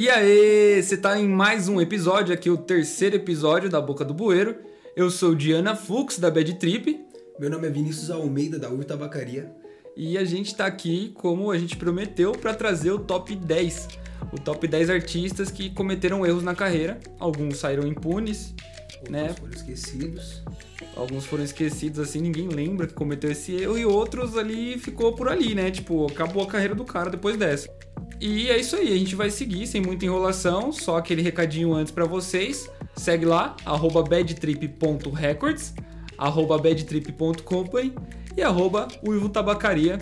E aí, você tá em mais um episódio, aqui o terceiro episódio da Boca do Bueiro. Eu sou Diana Fux, da Bad Trip. Meu nome é Vinícius Almeida, da Ur Tabacaria. E a gente tá aqui, como a gente prometeu, para trazer o top 10. O top 10 artistas que cometeram erros na carreira. Alguns saíram impunes, Outros né? foram esquecidos. Alguns foram esquecidos assim, ninguém lembra que cometeu esse erro. E outros ali ficou por ali, né? Tipo, acabou a carreira do cara depois dessa. E é isso aí, a gente vai seguir sem muita enrolação, só aquele recadinho antes pra vocês. Segue lá, arroba badtrip.records, arroba badtrip.company e arroba Uivo Tabacaria.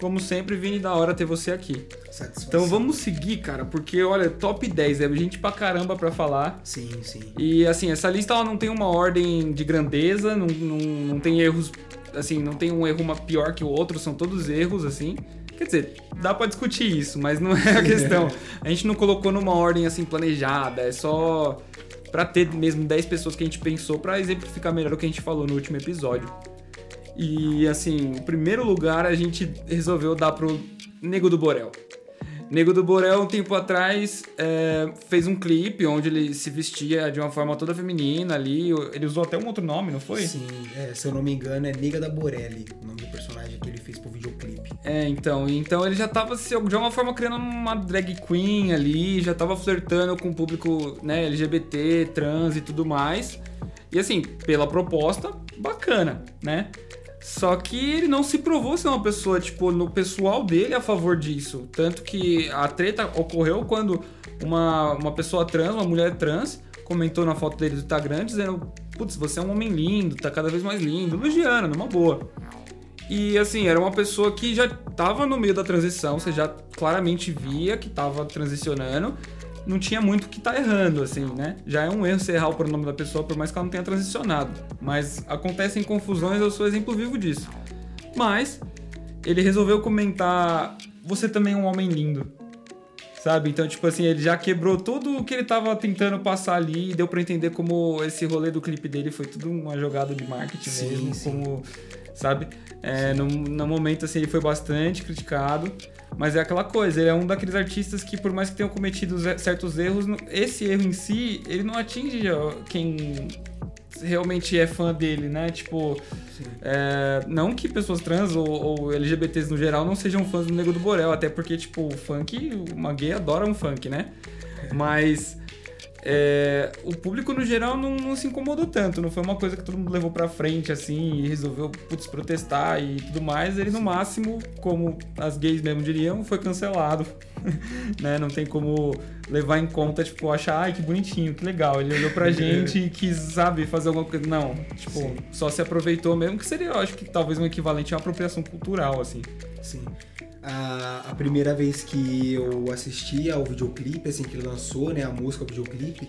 Como sempre, Vini, da hora ter você aqui. Satisfação. Então vamos seguir, cara, porque olha, top 10, é gente pra caramba pra falar. Sim, sim. E assim, essa lista ela não tem uma ordem de grandeza, não, não, não tem erros, assim, não tem um erro uma pior que o outro, são todos erros, assim. Quer dizer, dá pra discutir isso, mas não é a questão. A gente não colocou numa ordem assim planejada, é só pra ter mesmo 10 pessoas que a gente pensou pra exemplificar melhor o que a gente falou no último episódio. E assim, em primeiro lugar a gente resolveu dar pro Nego do Borel. Nego do Borel, um tempo atrás, é, fez um clipe onde ele se vestia de uma forma toda feminina ali. Ele usou até um outro nome, não foi? Sim, é, se eu não me engano, é Nega da Borelli, o nome do personagem que ele fez pro videoclipe. É, então, então ele já tava de alguma forma criando uma drag queen ali, já tava flertando com o público, né, LGBT, trans e tudo mais. E assim, pela proposta, bacana, né? Só que ele não se provou ser uma pessoa, tipo, no pessoal dele a favor disso. Tanto que a treta ocorreu quando uma, uma pessoa trans, uma mulher trans, comentou na foto dele do Instagram dizendo: Putz, você é um homem lindo, tá cada vez mais lindo, elogiando, numa boa. E assim, era uma pessoa que já tava no meio da transição, você já claramente via que tava transicionando. Não tinha muito o que tá errando, assim, né? Já é um erro você errar o pronome da pessoa, por mais que ela não tenha transicionado. Mas acontecem confusões, eu sou exemplo vivo disso. Mas ele resolveu comentar: Você também é um homem lindo. Sabe? Então, tipo assim, ele já quebrou tudo o que ele tava tentando passar ali e deu pra entender como esse rolê do clipe dele foi tudo uma jogada de marketing Sim, mesmo, sim. como, sabe? É, no, no momento, assim, ele foi bastante criticado, mas é aquela coisa, ele é um daqueles artistas que, por mais que tenham cometido certos erros, esse erro em si, ele não atinge quem realmente é fã dele, né? Tipo, é, não que pessoas trans ou, ou LGBTs no geral não sejam fãs do Nego do Borel, até porque, tipo, o funk, uma gay adora um funk, né? Mas é, o público no geral não, não se incomodou tanto, não foi uma coisa que todo mundo levou pra frente assim e resolveu putz, protestar e tudo mais. Ele no máximo, como as gays mesmo diriam, foi cancelado. né? Não tem como levar em conta, tipo, achar, ai que bonitinho, que legal. Ele olhou pra gente e quis, sabe, fazer alguma coisa. Não, tipo, Sim. só se aproveitou mesmo, que seria, eu acho que talvez um equivalente a uma apropriação cultural, assim. Sim. A, a primeira vez que eu assisti ao videoclipe, assim, que ele lançou, né, a música, o videoclipe,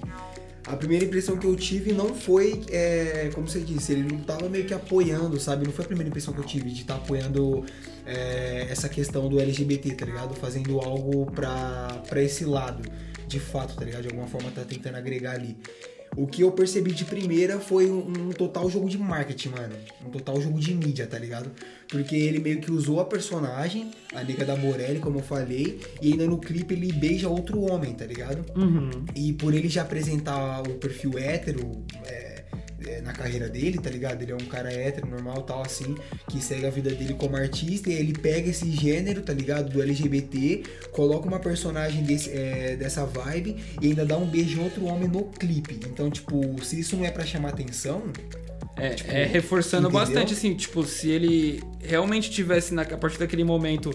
a primeira impressão que eu tive não foi, é, como você disse, ele não tava meio que apoiando, sabe? Não foi a primeira impressão que eu tive de estar apoiando é, essa questão do LGBT, tá ligado? Fazendo algo pra, pra esse lado, de fato, tá ligado? De alguma forma tá tentando agregar ali. O que eu percebi de primeira foi um, um total jogo de marketing, mano. Um total jogo de mídia, tá ligado? Porque ele meio que usou a personagem, a nega da Morelli, como eu falei, e ainda no clipe ele beija outro homem, tá ligado? Uhum. E por ele já apresentar o perfil hétero é, é, na carreira dele, tá ligado? Ele é um cara hétero, normal, tal, assim, que segue a vida dele como artista, e ele pega esse gênero, tá ligado? Do LGBT, coloca uma personagem desse, é, dessa vibe e ainda dá um beijo em outro homem no clipe. Então, tipo, se isso não é pra chamar atenção, É, Tipo, é reforçando entendeu? bastante, assim, tipo, se ele realmente tivesse, na, a partir daquele momento,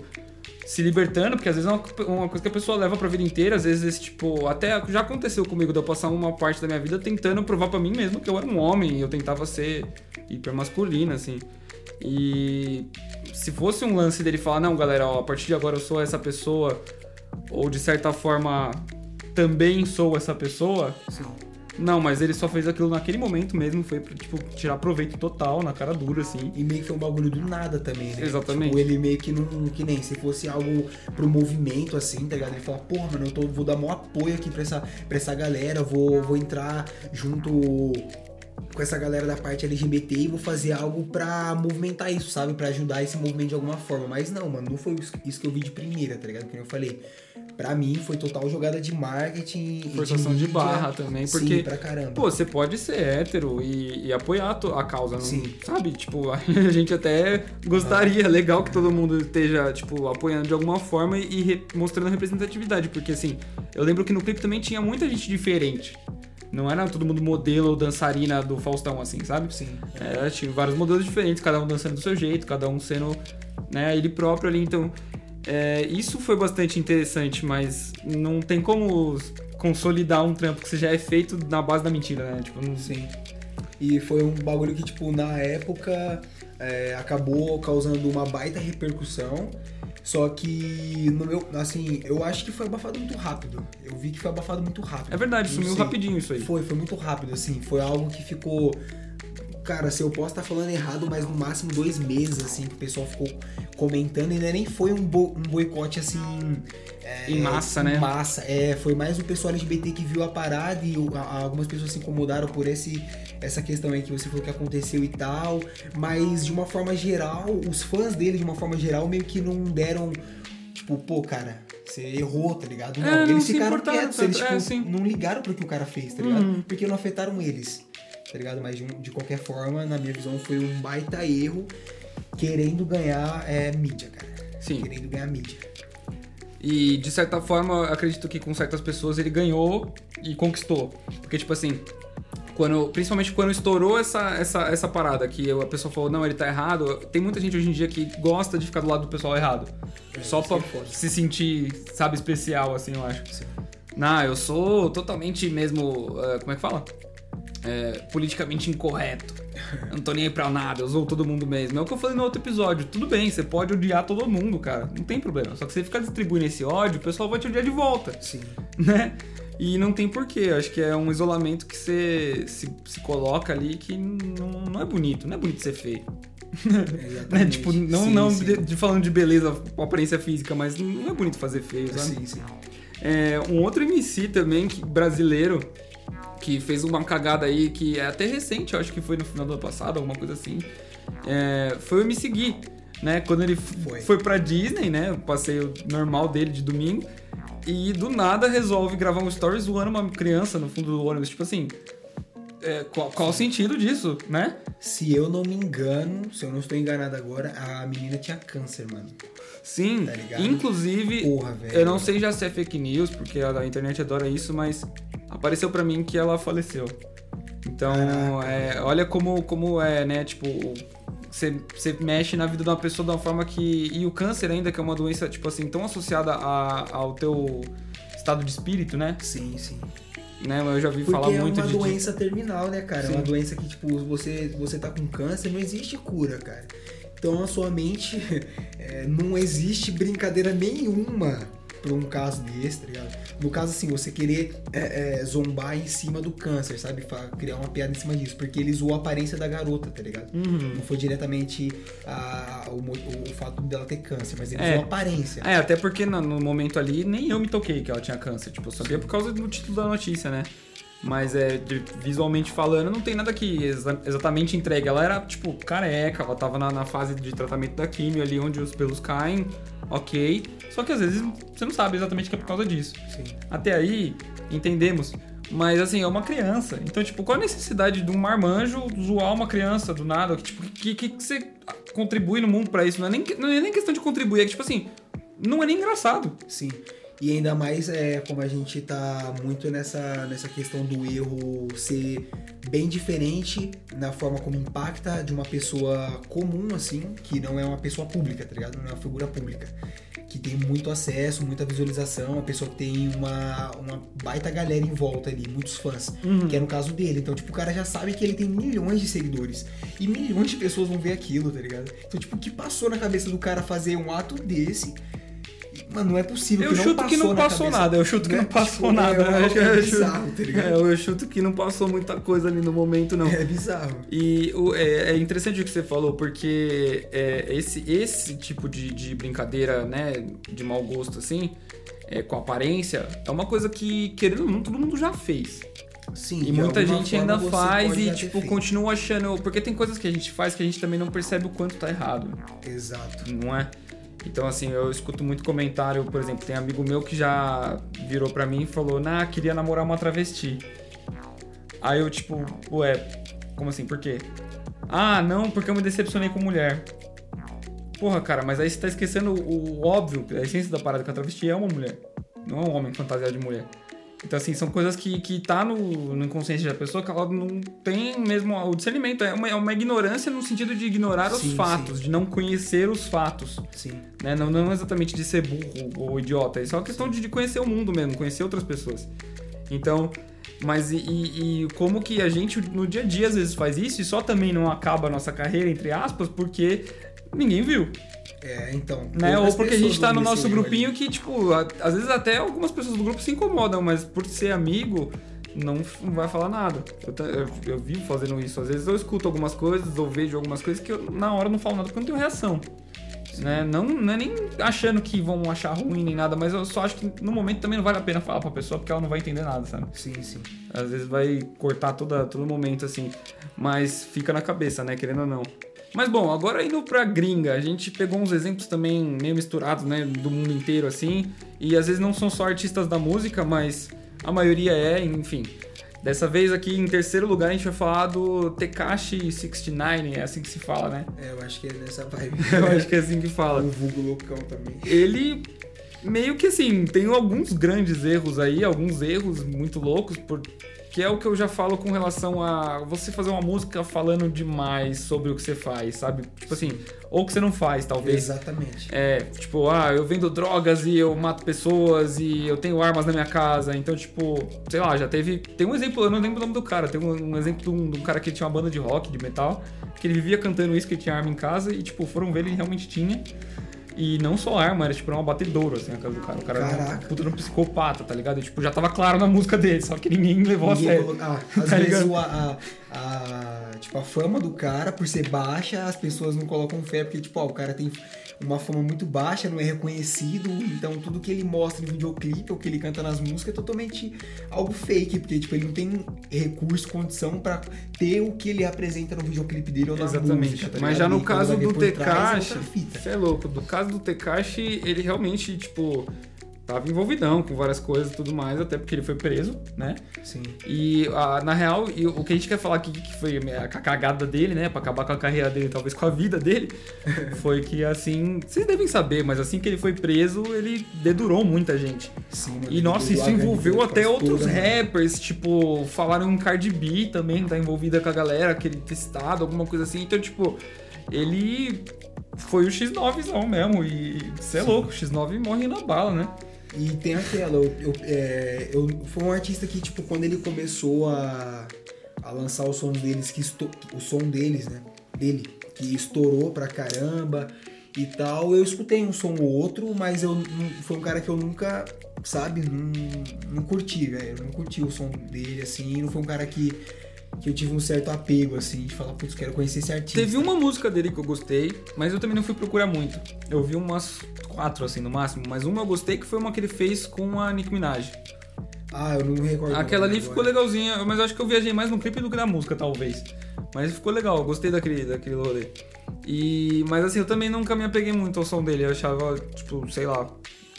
se libertando, porque às vezes é uma, uma coisa que a pessoa leva pra vida inteira, às vezes, tipo, até já aconteceu comigo de eu passar uma parte da minha vida tentando provar pra mim mesmo que eu era um homem, e eu tentava ser hiper masculino, assim. E se fosse um lance dele falar, não, galera, ó, a partir de agora eu sou essa pessoa, ou de certa forma também sou essa pessoa. Não, mas ele só fez aquilo naquele momento mesmo, foi pra, tipo, tirar proveito total, na cara dura, assim. E meio que foi um bagulho do nada também, né? Exatamente. Tipo, ele meio que não. Que nem se fosse algo pro movimento, assim, tá ligado? Ele fala, porra, mano, eu tô, vou dar maior apoio aqui pra essa, pra essa galera, vou, vou entrar junto com essa galera da parte LGBT e vou fazer algo pra movimentar isso, sabe? Pra ajudar esse movimento de alguma forma. Mas não, mano, não foi isso- que eu vi de primeira, tá ligado? Como eu falei. Pra mim foi total jogada de marketing. e Forçação de mídia. barra também, Sim, porque pra caramba. Pô, você pode ser hétero e, e apoiar a causa, não, Sim. sabe? Tipo, a gente até gostaria, legal que todo mundo esteja, tipo, apoiando de alguma forma e re- mostrando representatividade, porque assim, eu lembro que no clipe também tinha muita gente diferente. Não era todo mundo modelo ou dançarina do Faustão, assim, sabe? Sim. É, tinha vários modelos diferentes, cada um dançando do seu jeito, cada um sendo né, ele próprio ali. Então, é, isso foi bastante interessante, mas não tem como consolidar um trampo que já é feito na base da mentira, né? Tipo, não Sim. E foi um bagulho que, tipo, na época é, acabou causando uma baita repercussão. Só que, no meu, assim, eu acho que foi abafado muito rápido. Eu vi que foi abafado muito rápido. É verdade, sumiu rapidinho isso aí. Foi, foi muito rápido, assim. Foi algo que ficou. Cara, se eu posso estar falando errado, mas no máximo dois meses, assim, que o pessoal ficou comentando, ainda nem foi um, bo- um boicote assim. é, Em massa, em né? Massa, é. Foi mais o pessoal LGBT que viu a parada e o- a- algumas pessoas se incomodaram por esse, essa questão aí que você falou que aconteceu e tal. Mas de uma forma geral, os fãs dele, de uma forma geral, meio que não deram. Tipo, pô, cara, você errou, tá ligado? Não, É, não eles ficaram quietos, eles tipo, é, não ligaram pro que o cara fez, tá ligado? Uhum. Porque não afetaram eles, tá ligado? Mas de, um- de qualquer forma, na minha visão, foi um baita erro querendo ganhar é, mídia, cara. Sim. Querendo ganhar mídia. E de certa forma, acredito que com certas pessoas ele ganhou e conquistou. Porque, tipo assim, quando, principalmente quando estourou essa, essa, essa parada, que a pessoa falou, não, ele tá errado, tem muita gente hoje em dia que gosta de ficar do lado do pessoal errado. Só isso pra é se sentir, sabe, especial, assim, eu acho. Sim. Não, eu sou totalmente mesmo. eh, como é que fala? É, politicamente incorreto. Eu não tô nem aí pra nada, eu sou todo mundo mesmo. É o que eu falei no outro episódio. Tudo bem, você pode odiar todo mundo, cara. Não tem problema. Só que você ficar distribuindo esse ódio, o pessoal vai te odiar de volta, Sim. né? E não tem porquê. Eu acho que é um isolamento que você se, se coloca ali que não, não é bonito. Não é bonito ser feio. Né? Tipo, não, Sim, não sim. De, de falando de beleza, aparência física, mas não é bonito fazer feio, sabe? Sim, sim. É, um outro MC também, que, brasileiro, que fez uma cagada aí, que é até recente, eu acho que foi no final do ano passado, alguma coisa assim, é, foi o MC Gui, né? Quando ele Foi. foi pra Disney, né? O passeio normal dele de domingo, e do nada resolve gravar um story zoando uma criança no fundo do ônibus. Tipo assim, é, qual, qual o sentido disso, né? Se eu não me engano, se eu não estou enganado agora, a menina tinha câncer, mano. Sim, Tá inclusive, Porra, velho. eu não sei já se é fake news, porque a a internet adora isso, mas apareceu pra mim que ela faleceu. Então, é, olha como, como é, né? Tipo, você, você mexe na vida de uma pessoa de uma forma que. E o câncer ainda, que é uma doença, tipo assim, tão associada a- ao teu estado de espírito, né? Sim, sim. né? Eu já vi Porque falar é muito uma de. de- doença terminal, né, cara? É uma doença que, tipo, você, você tá com câncer, não existe cura, cara. Então a sua mente é, não existe brincadeira nenhuma pra um caso desse, tá ligado? No caso, assim, você querer é, é, zombar em cima do câncer, sabe? Criar uma piada em cima disso. Porque ele zoou a aparência da garota, tá ligado? Uhum. Não foi diretamente a- o, o fato dela ter câncer, mas ele É. zoou a aparência. É, até porque no, no momento ali nem eu me toquei que ela tinha câncer. Tipo, eu sabia por causa do título da notícia, né? Mas é, de- visualmente falando, não tem nada que exa- exatamente entregue. Ela era, tipo, careca, ela tava na, na fase de tratamento da químio ali onde os pelos caem, ok. Só que às vezes você não sabe exatamente que é por causa disso. Sim. Até aí, entendemos. Mas assim, é uma criança. Então, tipo, qual a necessidade de um marmanjo zoar uma criança do nada? Tipo, que, que, que você contribui no mundo pra isso? Não é, nem, não é nem questão de contribuir, é que, tipo assim, não é nem engraçado. Sim. E ainda mais é como a gente tá muito nessa, nessa questão do erro ser bem diferente na forma como impacta de uma pessoa comum, assim, que não é uma pessoa pública, tá ligado? Não é uma figura pública. Que tem muito acesso, muita visualização, uma pessoa que tem uma, uma baita galera em volta ali, muitos fãs. Que é no caso dele. Então, tipo, o cara já sabe que ele tem milhões de seguidores. E milhões de pessoas vão ver aquilo, tá ligado? Então, tipo, o que passou na cabeça do cara fazer um ato desse? Mano, não é possível Eu que não chuto que não passou nada, eu chuto que Né? não passou Tipo, nada. É, é chuto- bizarro, tá ligado? é, eu chuto que não passou muita coisa ali no momento, não. É bizarro. E o- é, é interessante o que você falou, porque é, esse, esse tipo de, de brincadeira, né, de mau gosto, assim, é, com aparência, é uma coisa que, querendo ou não, todo mundo já fez. Sim, E muita gente ainda faz e, tipo, continua achando. Porque tem coisas que a gente faz que a gente também não percebe o quanto tá errado, Exato. não é? Então, assim, eu escuto muito comentário, por exemplo, tem amigo meu que já virou pra mim e falou, nah, queria namorar uma travesti. Aí eu, tipo, ué, como assim, por quê? Ah, não, porque eu me decepcionei com mulher. Porra, cara, mas aí você tá esquecendo o, o óbvio, a essência da parada que a travesti é uma mulher. Não é um homem fantasiado de mulher. Então, assim, são coisas que, que tá no, no inconsciente da pessoa que ela não tem mesmo o discernimento. É uma, é uma ignorância no sentido de ignorar os Sim, fatos, de não conhecer os fatos. Sim. Né? Não, não exatamente de ser burro ou idiota. É só uma questão de, de conhecer o mundo mesmo, conhecer outras pessoas. Então, mas e, e- e como que a gente no dia a dia às vezes faz isso e só também não acaba a nossa carreira, entre aspas, porque ninguém viu. É, então. Né? Ou porque a gente tá no nosso grupinho ali. que, tipo, a- às vezes até algumas pessoas do grupo se incomodam, mas por ser amigo, não, vai falar nada. Eu, eu, eu vivo fazendo isso. Às vezes eu escuto algumas coisas ou vejo algumas coisas que eu, na hora, não falo nada porque eu não tenho reação. Né? Não, não é nem achando que vão achar ruim nem nada, mas eu só acho que no momento também não vale a pena falar pra pessoa porque ela não vai entender nada, sabe? Sim, sim. Às vezes vai cortar toda, todo momento, assim. Mas fica na cabeça, né? Querendo ou não. Mas bom, agora indo pra gringa, a gente pegou uns exemplos também meio misturados, né? Do mundo inteiro, assim. E às vezes não são só artistas da música, mas a maioria é, enfim. Dessa vez aqui em terceiro lugar a gente vai falar do Tekashi 69, é assim que se fala, né? É, eu acho que é nessa vibe. Eu acho que é assim que fala. O vulgo loucão também. ele meio que assim, tem alguns grandes erros aí, alguns erros muito loucos, por, que é o que eu já falo com relação a você fazer uma música falando demais sobre o que você faz, sabe? Tipo assim, ou que você não faz, talvez. Exatamente. É, tipo, ah, eu vendo drogas e eu mato pessoas e eu tenho armas na minha casa. Então, tipo, sei lá, já teve. Tem um exemplo, eu não lembro o nome do cara. Tem um, um exemplo de um, de um cara que tinha uma banda de rock, de metal, que ele vivia cantando isso, que ele tinha arma em casa e, tipo, foram ver, ele realmente tinha. E não só arma, era tipo uma batedoura, assim, a casa do cara. O cara era um Caraca. puta de um psicopata, tá ligado? E, tipo, já tava claro na música dele, só que ninguém levou a Ninguém sério. colo- Ah, às Tá vezes ligado? o- a, a, a- tipo, a fama do cara, por ser baixa, as pessoas não colocam fé, porque, tipo, ó, o cara tem uma fama muito baixa, não é reconhecido, então tudo que ele mostra em videoclipe ou que ele canta nas músicas é totalmente algo fake, porque, tipo, ele não tem recurso, condição pra ter o que ele apresenta no videoclipe dele ou na Exatamente. música, tá Mas já no caso do é Tekashi, você é louco. Do caso do Tekashi, ele realmente, tipo, tava envolvidão com várias coisas e tudo mais, até porque ele foi preso, né? Sim. E ah, na real, e o que a gente quer falar aqui, que foi a cagada dele, né? Pra acabar com a carreira dele, talvez com a vida dele, foi que assim. Vocês devem saber, mas assim que ele foi preso, ele dedurou muita gente. Sim, E nossa, isso a envolveu até outros mano. rappers, tipo, falaram em Cardi B também, tá envolvida com a galera, aquele testado, alguma coisa assim. Então, tipo, ele foi o X9zão mesmo. E você é louco, o X9 morre na bala, né? E tem aquela, eu, eu, é, eu- foi um artista que, tipo, quando ele começou a, a lançar o som deles, que esto- o som deles, né? Dele, que estourou pra caramba e tal, eu escutei um som ou outro, mas eu foi um cara que eu nunca, sabe, não, não curti, velho. Eu não curti o som dele, assim, não foi um cara que, que eu tive um certo apego, assim, de falar, putz, quero conhecer esse artista. Teve uma música dele que eu gostei, mas eu também não fui procurar muito. Eu vi umas quatro, assim, no máximo, mas uma eu gostei que foi uma que ele fez com a Nicki Minaj. Ah, eu não me recordo. Aquela ali agora. ficou legalzinha, mas eu acho que eu viajei mais no clipe do que na música, talvez. Mas ficou legal, eu gostei daquele, daquele rolê. E, mas assim, eu também nunca me apeguei muito ao som dele, eu achava, tipo, sei lá.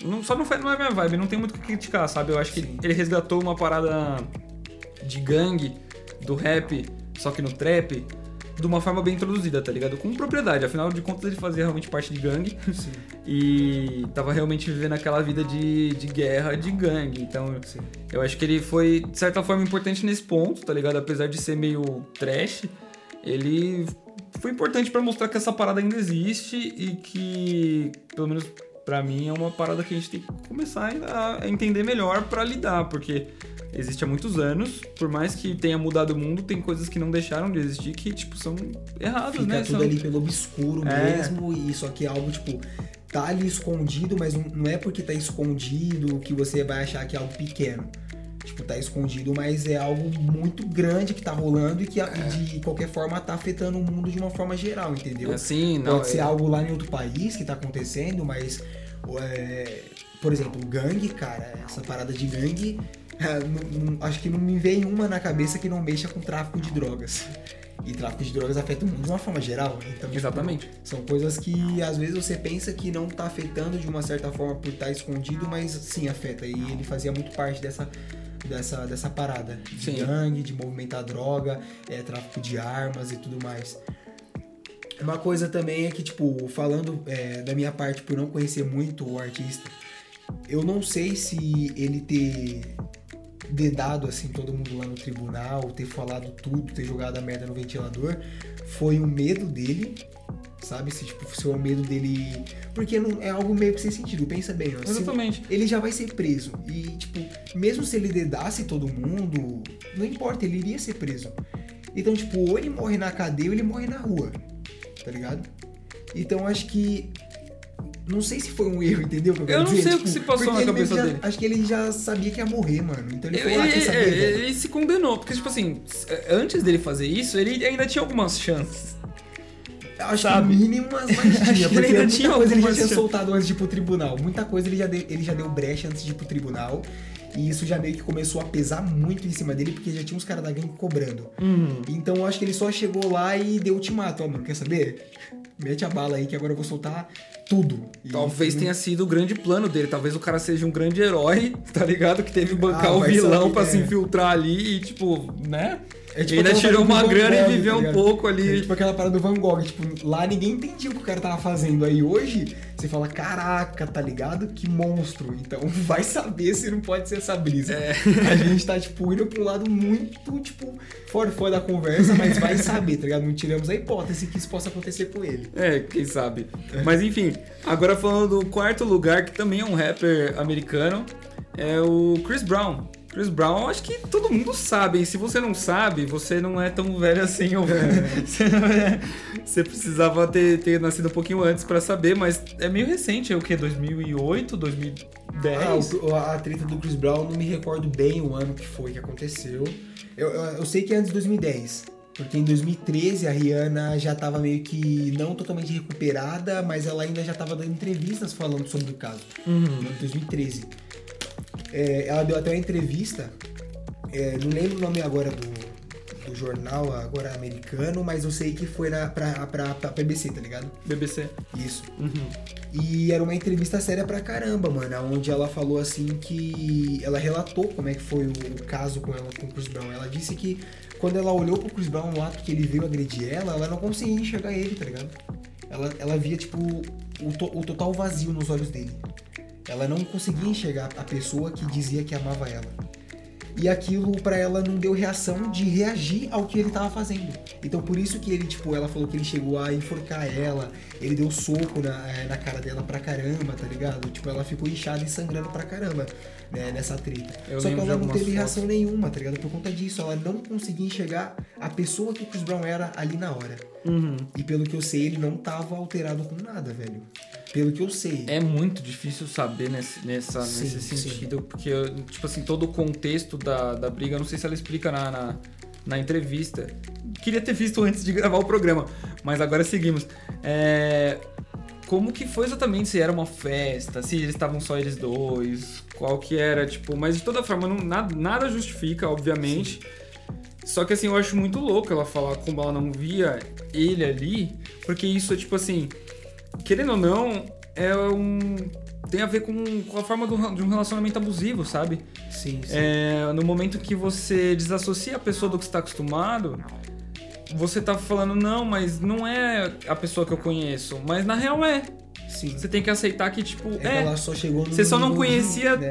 Não, só não, foi, não é minha vibe, não tem muito o que criticar, sabe? Eu acho que Sim. ele resgatou uma parada de gangue do rap, só que no trap, de uma forma bem introduzida, tá ligado? Com propriedade, afinal de contas ele fazia realmente parte de gangue Sim, e tava realmente vivendo aquela vida de, de guerra, de gangue. Então sim. eu acho que ele foi, de certa forma, importante nesse ponto, tá ligado? Apesar de ser meio trash, ele foi importante pra mostrar que essa parada ainda existe e que, pelo menos pra mim, é uma parada que a gente tem que começar a a entender melhor pra lidar, porque existe há mumuitos anos, por mais que tenha mudado o mundo, tem coisas que não deixaram de existir que, tipo, são erradas, Fica né? tudo São- ali pelo obscuro É. mesmo, e só que é algo, tipo, tá ali escondido, mas não- não é porque tá escondido que você vai achar que é algo pequeno. Tipo, tá escondido, mas é algo muito grande que tá rolando e que a- de qualquer forma tá afetando o mundo de uma forma geral, entendeu? Assim, não. Pode ser é- algo lá em outro país que tá acontecendo, mas, é, por exemplo, gangue, cara, essa parada de gangue, é, não- não- acho que não me vem uma na cabeça que não mexa com tráfico de drogas. E tráfico de drogas afeta o mundo de uma forma geral. Então, tipo, Exatamente. são coisas que às vezes você pensa que não tá afetando de uma certa forma por estar escondido, mas sim afeta. E ele fazia muito parte dessa, dessa, dessa parada. De Sim. gangue, de movimentar droga, é, tráfico de armas e tudo mais. Uma coisa também é que, tipo, falando é, da minha parte por não conhecer muito o artista, eu não sei se ele ter dedado assim todo mundo lá no tribunal, ter falado tudo, ter jogado a merda no ventilador, foi um medo dele, sabe? Se tipo, se foi um medo dele. Porque não é algo meio que sem sentido, pensa bem, ó. Exatamente. ele já vai ser preso. E, tipo, mesmo se ele dedasse todo mundo, não importa, ele iria ser preso. Então, tipo, ou ele morre na cadeia ou ele morre na rua. Tá ligado? Então, acho que. Não sei se foi um erro, entendeu? o que Eu quero não dizer? sei o Tipo, que se passou na ele cabeça já- dele. Acho que ele já sabia que ia morrer, mano. Então ele Ele, falou, ah, quer saber, ele- ele se condenou, porque, tipo assim, antes dele fazer isso, ele ainda tinha algumas chances. Eu Acho sabe? que mínimas, mas Acho que tinha. ele Porque ainda muita tinha coisa ele já tinha soltado antes de ir pro tribunal. Muita coisa ele já, deu, ele já deu brecha antes de ir pro tribunal. E isso já meio que começou a pesar muito em cima dele, porque já tinha uns caras da gangue cobrando. Uhum. Então eu acho que ele só chegou lá e deu ultimato. Ó, mano, quer saber? Mete a bala aí que agora eu vou soltar tudo. E Talvez tenha sido o grande plano dele. Talvez o cara seja um grande herói, tá ligado? Que teve que bancar Ah, o vilão pra é. se infiltrar ali e, tipo, né? É tipo ainda tirou uma grana Gogh, e viveu tá um pouco É ali. tipo aquela parada do Van Gogh, tipo, lá ninguém entendia o que o cara tava fazendo. Aí hoje, você fala, caraca, tá ligado? Que monstro. Então vai saber se não pode ser essa brisa. É. A gente tá, tipo, indo pra um lado muito, tipo, fora fora da conversa, mas vai saber, tá ligado? Não tiramos a hipótese que isso possa acontecer com ele. É, quem sabe. Mas enfim, agora falando do quarto lugar, que também é um rapper americano, é o Chris Brown. Chris Brown, acho que todo mundo sabe, hein? Se você não sabe, você não é tão velho assim. Ou... você, não é- você precisava ter, ter nascido um pouquinho antes pra saber, mas é meio recente, é o quê? 2008, 2010? Ah, a treta do Chris Brown, não me recordo bem o ano que foi que aconteceu. Eu, eu, eu sei que é antes de 2010. Porque em 2013 a Rihanna já tava meio que não totalmente recuperada, mas ela ainda já tava dando entrevistas falando sobre o caso. Uhum. No ano de 2013. É, ela deu até uma entrevista, é, não lembro o nome agora do, do jornal, agora americano, mas eu sei que foi na, pra, pra, pra BBC, tá ligado? BBC. Isso. Uhum. E era uma entrevista séria pra caramba, mano. Onde ela falou assim que. Ela relatou como é que foi o, o caso com ela com o Chris Brown. Ela disse que quando ela olhou pro Chris Brown no ato que ele veio agredir ela, ela não conseguia enxergar ele, tá ligado? Ela, ela via, tipo, o, to- o total vazio nos olhos dele. Ela não conseguia enxergar a pessoa que dizia que amava ela. E aquilo pra ela não deu reação de reagir ao que ele tava fazendo. Então por isso que ele, tipo, ela falou que ele chegou a enforcar ela, ele deu soco na, eh, na cara dela pra caramba, tá ligado? Tipo, ela ficou inchada e sangrando pra caramba, né, nessa treta. Eu Só que ela não teve fotos. reação nenhuma, tá ligado? Por conta disso, ela não conseguia enxergar a pessoa que o Chris Brown era ali na hora. Uhum. E pelo que eu sei, ele não tava alterado com nada, velho. Pelo que eu sei. É muito difícil saber nesse, nessa, Sim, nesse sim. sentido, porque, tipo assim, todo o contexto da, da briga, não sei se ela explica na, na, na entrevista. Queria ter visto antes de gravar o programa, mas agora seguimos. É, como que foi exatamente? Se era uma festa, se eles estavam só eles dois, qual que era, tipo... Mas de toda forma, não, nada, nada justifica, obviamente. Só que assim, eu acho muito louco ela falar como ela não via ele ali, porque isso é tipo assim, querendo ou não, é um. tem a ver com, com a forma do- de um relacionamento abusivo, sabe? Sim, sim. É, no momento que você desassocia a pessoa do que está acostumado, você tá falando, não, mas não é a pessoa que eu conheço. Mas na real é. sim. Você tem que aceitar que, tipo, É é, ela só chegou no Você só não de- conhecia né?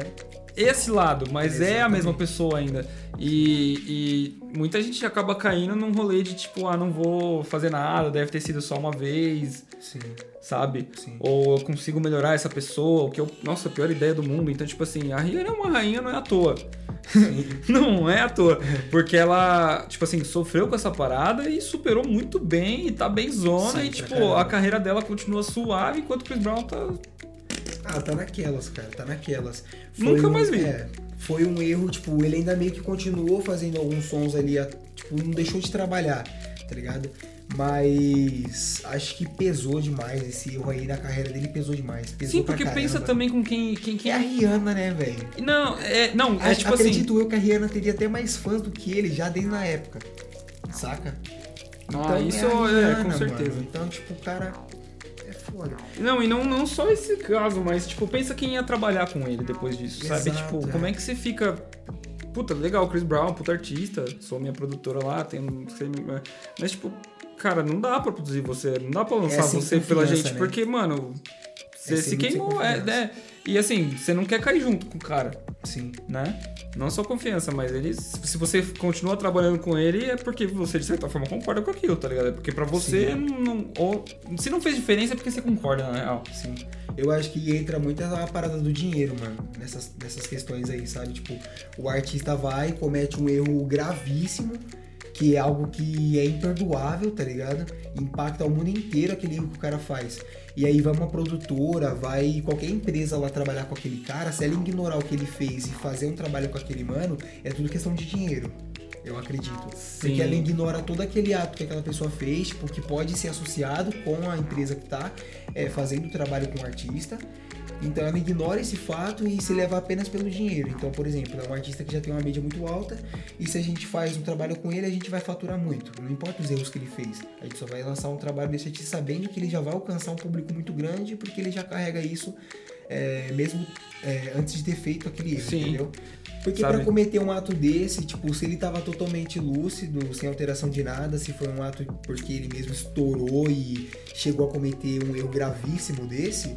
esse lado, mas é, a mesma pessoa ainda. E, e muita gente acaba caindo num rolê de tipo, ah, não vou fazer nada, deve ter sido só uma vez, Sim, sabe? sim. Ou eu consigo melhorar essa pessoa, o que eu. Nossa, a pior ideia do mundo. Então, tipo assim, a Rihanna é uma rainha, não é à toa. não é à toa. Porque ela, tipo assim, sofreu com essa parada e superou muito bem e tá bem zona. Sim, e, pra tipo, caramba. a carreira dela continua suave enquanto o Chris Brown tá. Ah, tá naquelas, cara, tá naquelas. Nunca um- mais vi. É, foi um erro, tipo, ele ainda meio que continuou fazendo alguns sons ali, tipo, não deixou de trabalhar, tá ligado? Mas acho que pesou demais esse erro aí na carreira dele, pesou demais. Pesou Sim, porque pensa também com quem. quem, quem... É a Rihanna, né, velho? Não, é. Não, é A- tipo assim. Acredito eu que a Rihanna teria até mais fãs do que ele já desde na época. Saca? Ah, Então, isso é, Rihanna, com mano. certeza. Então, tipo, o cara é foda. Não, e não, não só esse caso, mas, tipo, pensa quem ia trabalhar com ele depois disso, sabe? Exato, Tipo, é. como é que você fica. Puta, legal, Chris Brown, puta artista, sou minha produtora lá, um. Mas, tipo, cara, não dá pra produzir você, não dá pra lançar sem você pela gente, né? porque, mano, você É se muita queimou, é, confiança. é. E assim, você não quer cair junto com o cara, Sim. né? Não só confiança, mas ele, se você continua trabalhando com ele, é porque você, de certa forma, concorda com aquilo, tá ligado? É Porque pra você, não, ou, se não fez diferença, é porque você concorda, na real. Sim. Eu acho que entra muito a parada do dinheiro, mano, nessas, nessas questões aí, sabe? Tipo, o artista vai comete um erro gravíssimo, que é algo que é imperdoável, tá ligado? Impacta o mundo inteiro aquele erro que o cara faz. E aí vai uma produtora, vai qualquer empresa lá trabalhar com aquele cara, se ela ignorar o que ele fez e fazer um trabalho com aquele mano, é tudo questão de dinheiro. Eu acredito. Sim. Porque ela ignora todo aquele ato que aquela pessoa fez, tipo, que pode ser associado com a empresa que tá é, fazendo o trabalho com o artista. Então ela ignora esse fato e se leva apenas pelo dinheiro. Então, por exemplo, é um artista que já tem uma mídia muito alta e se a gente faz um trabalho com ele, a gente vai faturar muito. Não importa os erros que ele fez. A gente só vai lançar um trabalho desse artista sabendo que ele já vai alcançar um público muito grande porque ele já carrega isso é, mesmo é, antes de ter feito aquele erro, Sim. entendeu? Porque pra cometer um ato desse, tipo, se ele tava totalmente lúcido, sem alteração de nada, se foi um ato porque ele mesmo estourou e chegou a cometer um erro gravíssimo desse,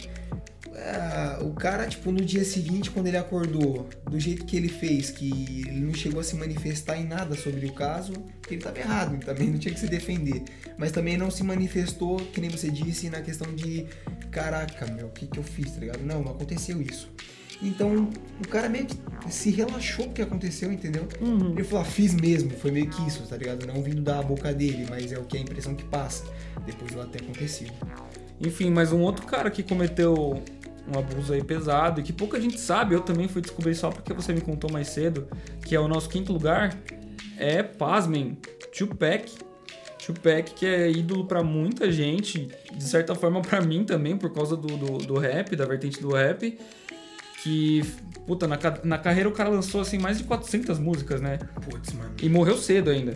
ah, o cara, tipo, no dia seguinte, quando ele acordou, do jeito que ele fez, que ele não chegou a se manifestar em nada sobre o caso, que ele tava errado, ele também não tinha que se defender. Mas também não se manifestou, que nem você disse, na questão de caraca, meu, o que que eu fiz, tá ligado? Não, não aconteceu isso. Então, o cara meio que se relaxou com o que aconteceu, entendeu? Ele falou, ah, fiz mesmo, foi meio que isso, tá ligado? Não vindo da boca dele, mas é o que é a impressão que passa. Depois ela ter acontecido. Enfim, mas um outro cara que cometeu um abuso aí pesado e que pouca gente sabe, eu também fui descobrir só porque você me contou mais cedo, que é o nosso quinto lugar, é, pasmem, Tupac. Tupac, que é ídolo pra muita gente, de certa forma pra mim também, por causa do, do, do rap, da vertente do rap, que, puta, na, na carreira o cara lançou, assim, mais de 400 músicas, né? Putz, mano. E morreu cedo ainda.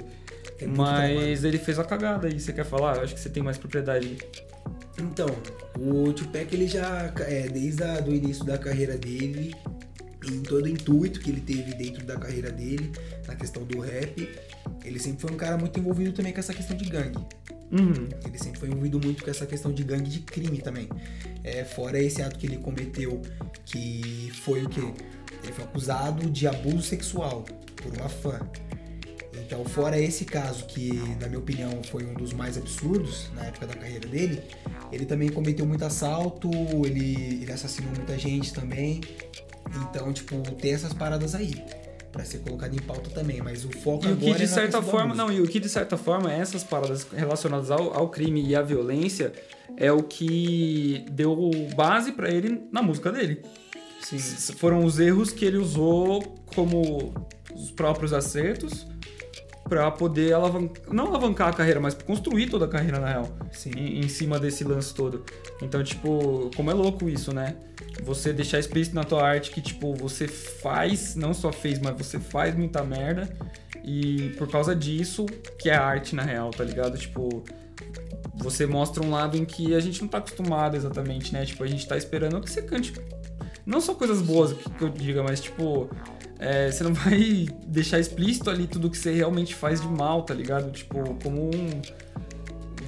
Mas ele fez a cagada aí, você quer falar? Eu acho que você tem mais propriedade. Então, o Tupac, ele já, é, desde a, do início da carreira dele, em todo o intuito que ele teve dentro da carreira dele, na questão do rap, ele sempre foi um cara muito envolvido também com essa questão de gangue. Uhum. Ele sempre foi envolvido muito com essa questão de gangue de crime também. É, fora esse ato que ele cometeu, que foi o quê? Ele foi acusado de abuso sexual por uma fã. Então, fora esse caso, que na minha opinião foi um dos mais absurdos na época da carreira dele, ele também cometeu muito assalto, ele, ele assassinou muita gente também. Então, tipo, tem essas paradas aí. Pra ser colocado em pauta também, mas o foco E o agora que de é certa forma, não, e o que de certa forma essas paradas relacionadas ao, ao crime e à violência é o que deu base pra ele na música dele. Sim. Foram os erros que ele usou como os próprios acertos pra poder alavancar, não alavancar a carreira, mas construir toda a carreira na real. Sim. Em, em cima desse lance todo. Então, tipo, como é louco isso, né? Você deixar explícito na tua arte que, tipo, você faz, não só fez, mas você faz muita merda. E por causa disso, que é arte na real, tá ligado? Tipo, você mostra um lado em que a gente não tá acostumado exatamente, né? Tipo, a gente tá esperando que você cante. Não só coisas boas que que eu diga, mas tipo. É, você não vai deixar explícito ali tudo que você realmente faz de mal, tá ligado? Tipo, como um.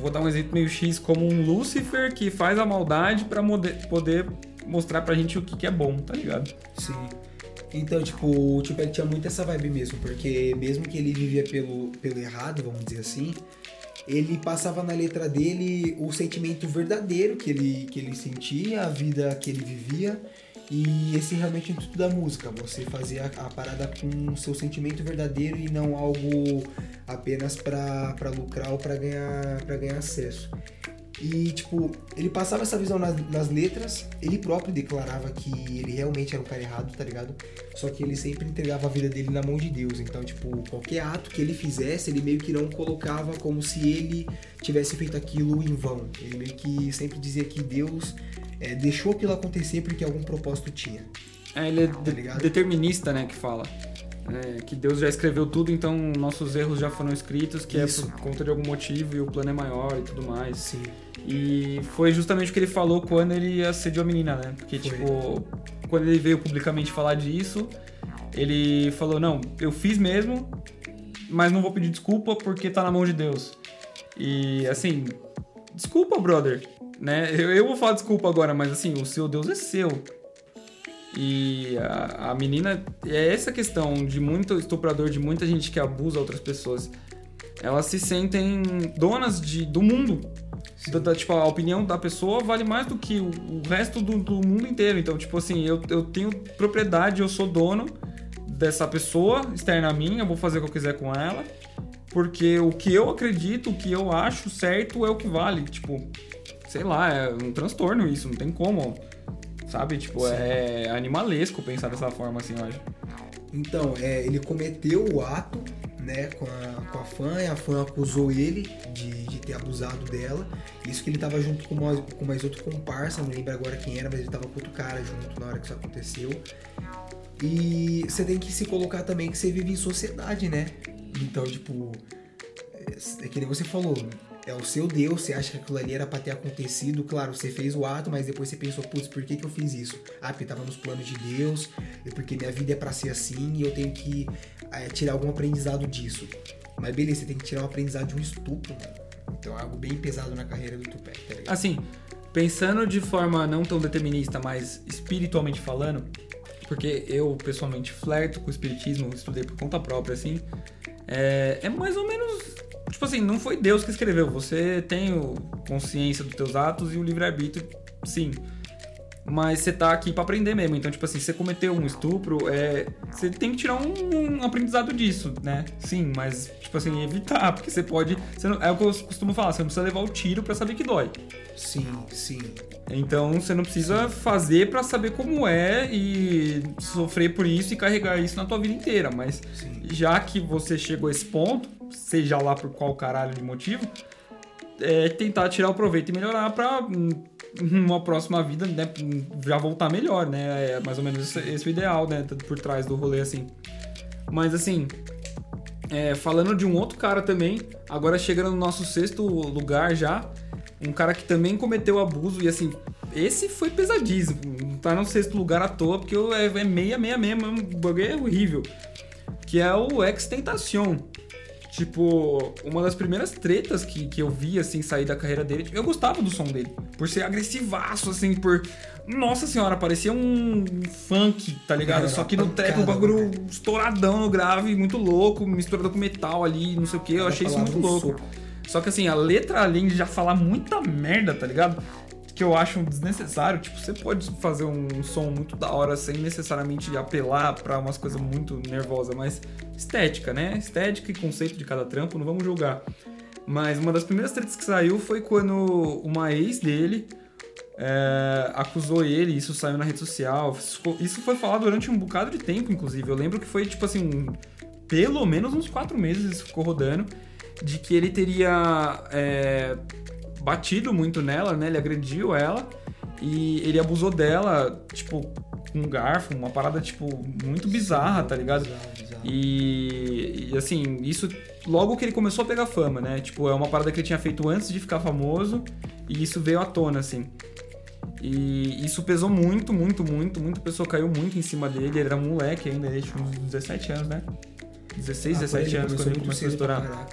Vou dar um exemplo meio X, como um Lúcifer que faz a maldade mode- poder mostrar pra gente o que, que é bom, tá ligado? Sim. Então, tipo, o Tupac tinha muito essa vibe mesmo, porque mesmo que ele vivia pelo, pelo errado, vamos dizer assim, ele passava na letra dele o sentimento verdadeiro que ele, que ele sentia, a vida que ele vivia, e esse realmente é o intuito da música, você fazer a, a parada com o seu sentimento verdadeiro e não algo apenas pra lucrar ou pra ganhar, ganhar acesso. E, tipo, ele passava essa visão nas, nas letras, ele próprio declarava que ele realmente era um cara errado, tá ligado? Só que ele sempre entregava a vida dele na mão de Deus. Então, tipo, qualquer ato que ele fizesse, ele meio que não colocava como se ele tivesse feito aquilo em vão. Ele meio que sempre dizia que Deus é, deixou aquilo acontecer porque algum propósito tinha. É, ele é de- ligado? determinista, né, que fala. É, que Deus já escreveu tudo, então nossos erros já foram escritos, que Isso. é por conta de algum motivo e o plano é maior e tudo mais. Sim. E foi justamente o que ele falou quando ele assediou a menina, né? Porque, Foi. tipo, quando ele veio publicamente falar disso, ele falou: Não, eu fiz mesmo, mas não vou pedir desculpa porque tá na mão de Deus. E, assim, desculpa, brother, né? Eu, eu vou falar desculpa agora, mas, assim, o seu Deus é seu. E a, a menina, é essa questão de muito estuprador, de muita gente que abusa outras pessoas. Elas se sentem donas de, do mundo. Da- da- tipo, a opinião da pessoa vale mais do que o, o resto do, do mundo inteiro. Então, tipo assim, eu, eu tenho propriedade, eu sou dono dessa pessoa externa a mim, eu vou fazer o que eu quiser com ela. Porque o que eu acredito, o que eu acho certo é o que vale. Tipo, sei lá, é um transtorno isso, não tem como. Sabe? Tipo, Sim. é animalesco pensar dessa forma assim, eu acho. Então, é, ele cometeu o ato, né, com a, com a fã, e a fã acusou ele de, de ter abusado dela. Isso que ele tava junto com mais, com mais outro comparsa, não lembro agora quem era, mas ele tava com outro cara junto na hora que isso aconteceu. E você tem que se colocar também que você vive em sociedade, né? Então, tipo, é, é que nem você falou, é o seu Deus, você acha que aquilo ali era pra ter acontecido, claro, você fez o ato, mas depois você pensou, putz, por que, que eu fiz isso? Ah, porque tava nos planos de Deus, e porque minha vida é pra ser assim e eu tenho que é, tirar algum aprendizado disso. Mas beleza, você tem que tirar um aprendizado de um estupro, mano. Então é algo bem pesado na carreira do Tupac, tá ligado? Assim, pensando de forma não tão determinista, mas espiritualmente falando, porque eu pessoalmente flerto com o espiritismo, estudei por conta própria, assim, é, é mais ou menos. Tipo assim, não foi Deus que escreveu. Você tem o- consciência dos teus atos e o livre-arbítrio, sim. Mas você tá aqui pra aprender mesmo. Então, tipo assim, você cometeu um estupro, é, você tem que tirar um, um aprendizado disso, né? Sim, mas, tipo assim, evitar, porque você pode. você não- é o que eu costumo falar, você não precisa levar o tiro pra saber que dói. Sim, sim. Então você não precisa fazer pra saber como é e sofrer por isso e carregar isso na tua vida inteira. Mas Sim. já que você chegou a esse ponto, seja lá por qual caralho de motivo, é tentar tirar o proveito e melhorar pra hum, uma próxima vida, né, já voltar melhor, né? É mais ou menos esse, o ideal, né, por trás do rolê assim. Mas assim, é, falando de um outro cara também, agora chegando no nosso sexto lugar já, um cara que também cometeu abuso e assim, esse foi pesadíssimo. Tá no sexto lugar à toa, porque é, é meia, meia o bagulho é horrível. Que é o Ex-Tentacion. Tipo, uma das primeiras tretas que, que eu vi, assim, sair da carreira dele, eu gostava do som dele. Por ser agressivaço, assim, por... Nossa senhora, parecia um funk, tá ligado? Só que no trap, o bagulho estouradão no grave, muito louco, misturado com metal ali, não sei o que. Eu achei isso muito louco. Só que assim, a letra, além de já falar muita merda, tá ligado? Que eu acho desnecessário. Tipo, você pode fazer um som muito da hora sem necessariamente apelar pra umas coisas muito nervosas, mas estética, né? Estética e conceito de cada trampo, não vamos julgar. Mas uma das primeiras tretas que saiu foi quando uma ex dele é, acusou ele, isso saiu na rede social. Isso foi falado durante um bocado de tempo, inclusive. Eu lembro que foi, tipo assim, um- pelo menos uns quatro meses isso ficou rodando, de que ele teria é, batido muito nela, né? Ele agrediu ela e ele abusou dela, tipo, com um garfo, uma parada, tipo, muito bizarra, tá ligado? Bizarro, bizarro. E, e, assim, isso logo que ele começou a pegar fama, né? Tipo, é uma parada que ele tinha feito antes de ficar famoso e isso veio à tona, assim. E isso pesou muito, muito, muito, muita pessoa caiu muito em cima dele. Ele era moleque ainda, ele tinha uns 17 anos, né? 16, Ah, por 17 ele anos quando ele muito começou a estourar.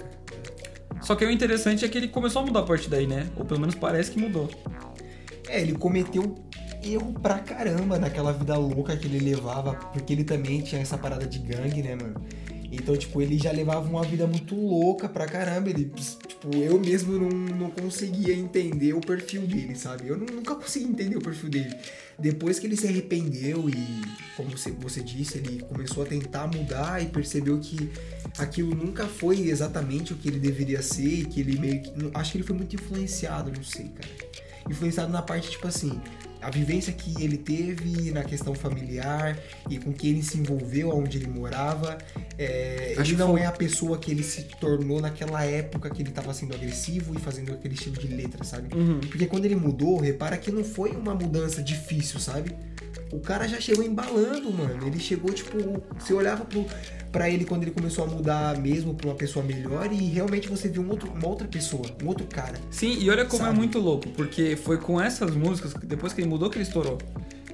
Só que o interessante é que ele começou a mudar a partir daí, né? Ou pelo menos parece que mudou. É, ele cometeu erro pra caramba naquela vida louca que ele levava, porque ele também tinha essa parada de gangue, né, mano? Então, tipo, ele já levava uma vida muito louca pra caramba. Ele, tipo, eu mesmo não, não conseguia entender o perfil dele, sabe? Eu nu- nunca consegui entender o perfil dele. Depois que ele se arrependeu e, como você, você disse, ele começou a tentar mudar e percebeu que aquilo nunca foi exatamente o que ele deveria ser e que ele meio que. Acho que ele foi muito influenciado, não sei, cara influenciado na parte, tipo assim, a vivência que ele teve na questão familiar e com que ele se envolveu, onde ele morava. É, ele não foi- é a pessoa que ele se tornou naquela época que ele tava sendo agressivo e fazendo aquele estilo de letra, sabe? Porque quando ele mudou, repara que não foi uma mudança difícil, sabe? O cara já chegou embalando, mano. Ele chegou, tipo, você olhava pro, pra ele quando ele começou a mudar mesmo pra uma pessoa melhor e realmente você viu um outro- uma outra pessoa, um outro cara. Sim, e olha como é Sabe? muito louco, porque foi com essas músicas, que depois que ele mudou, que ele estourou.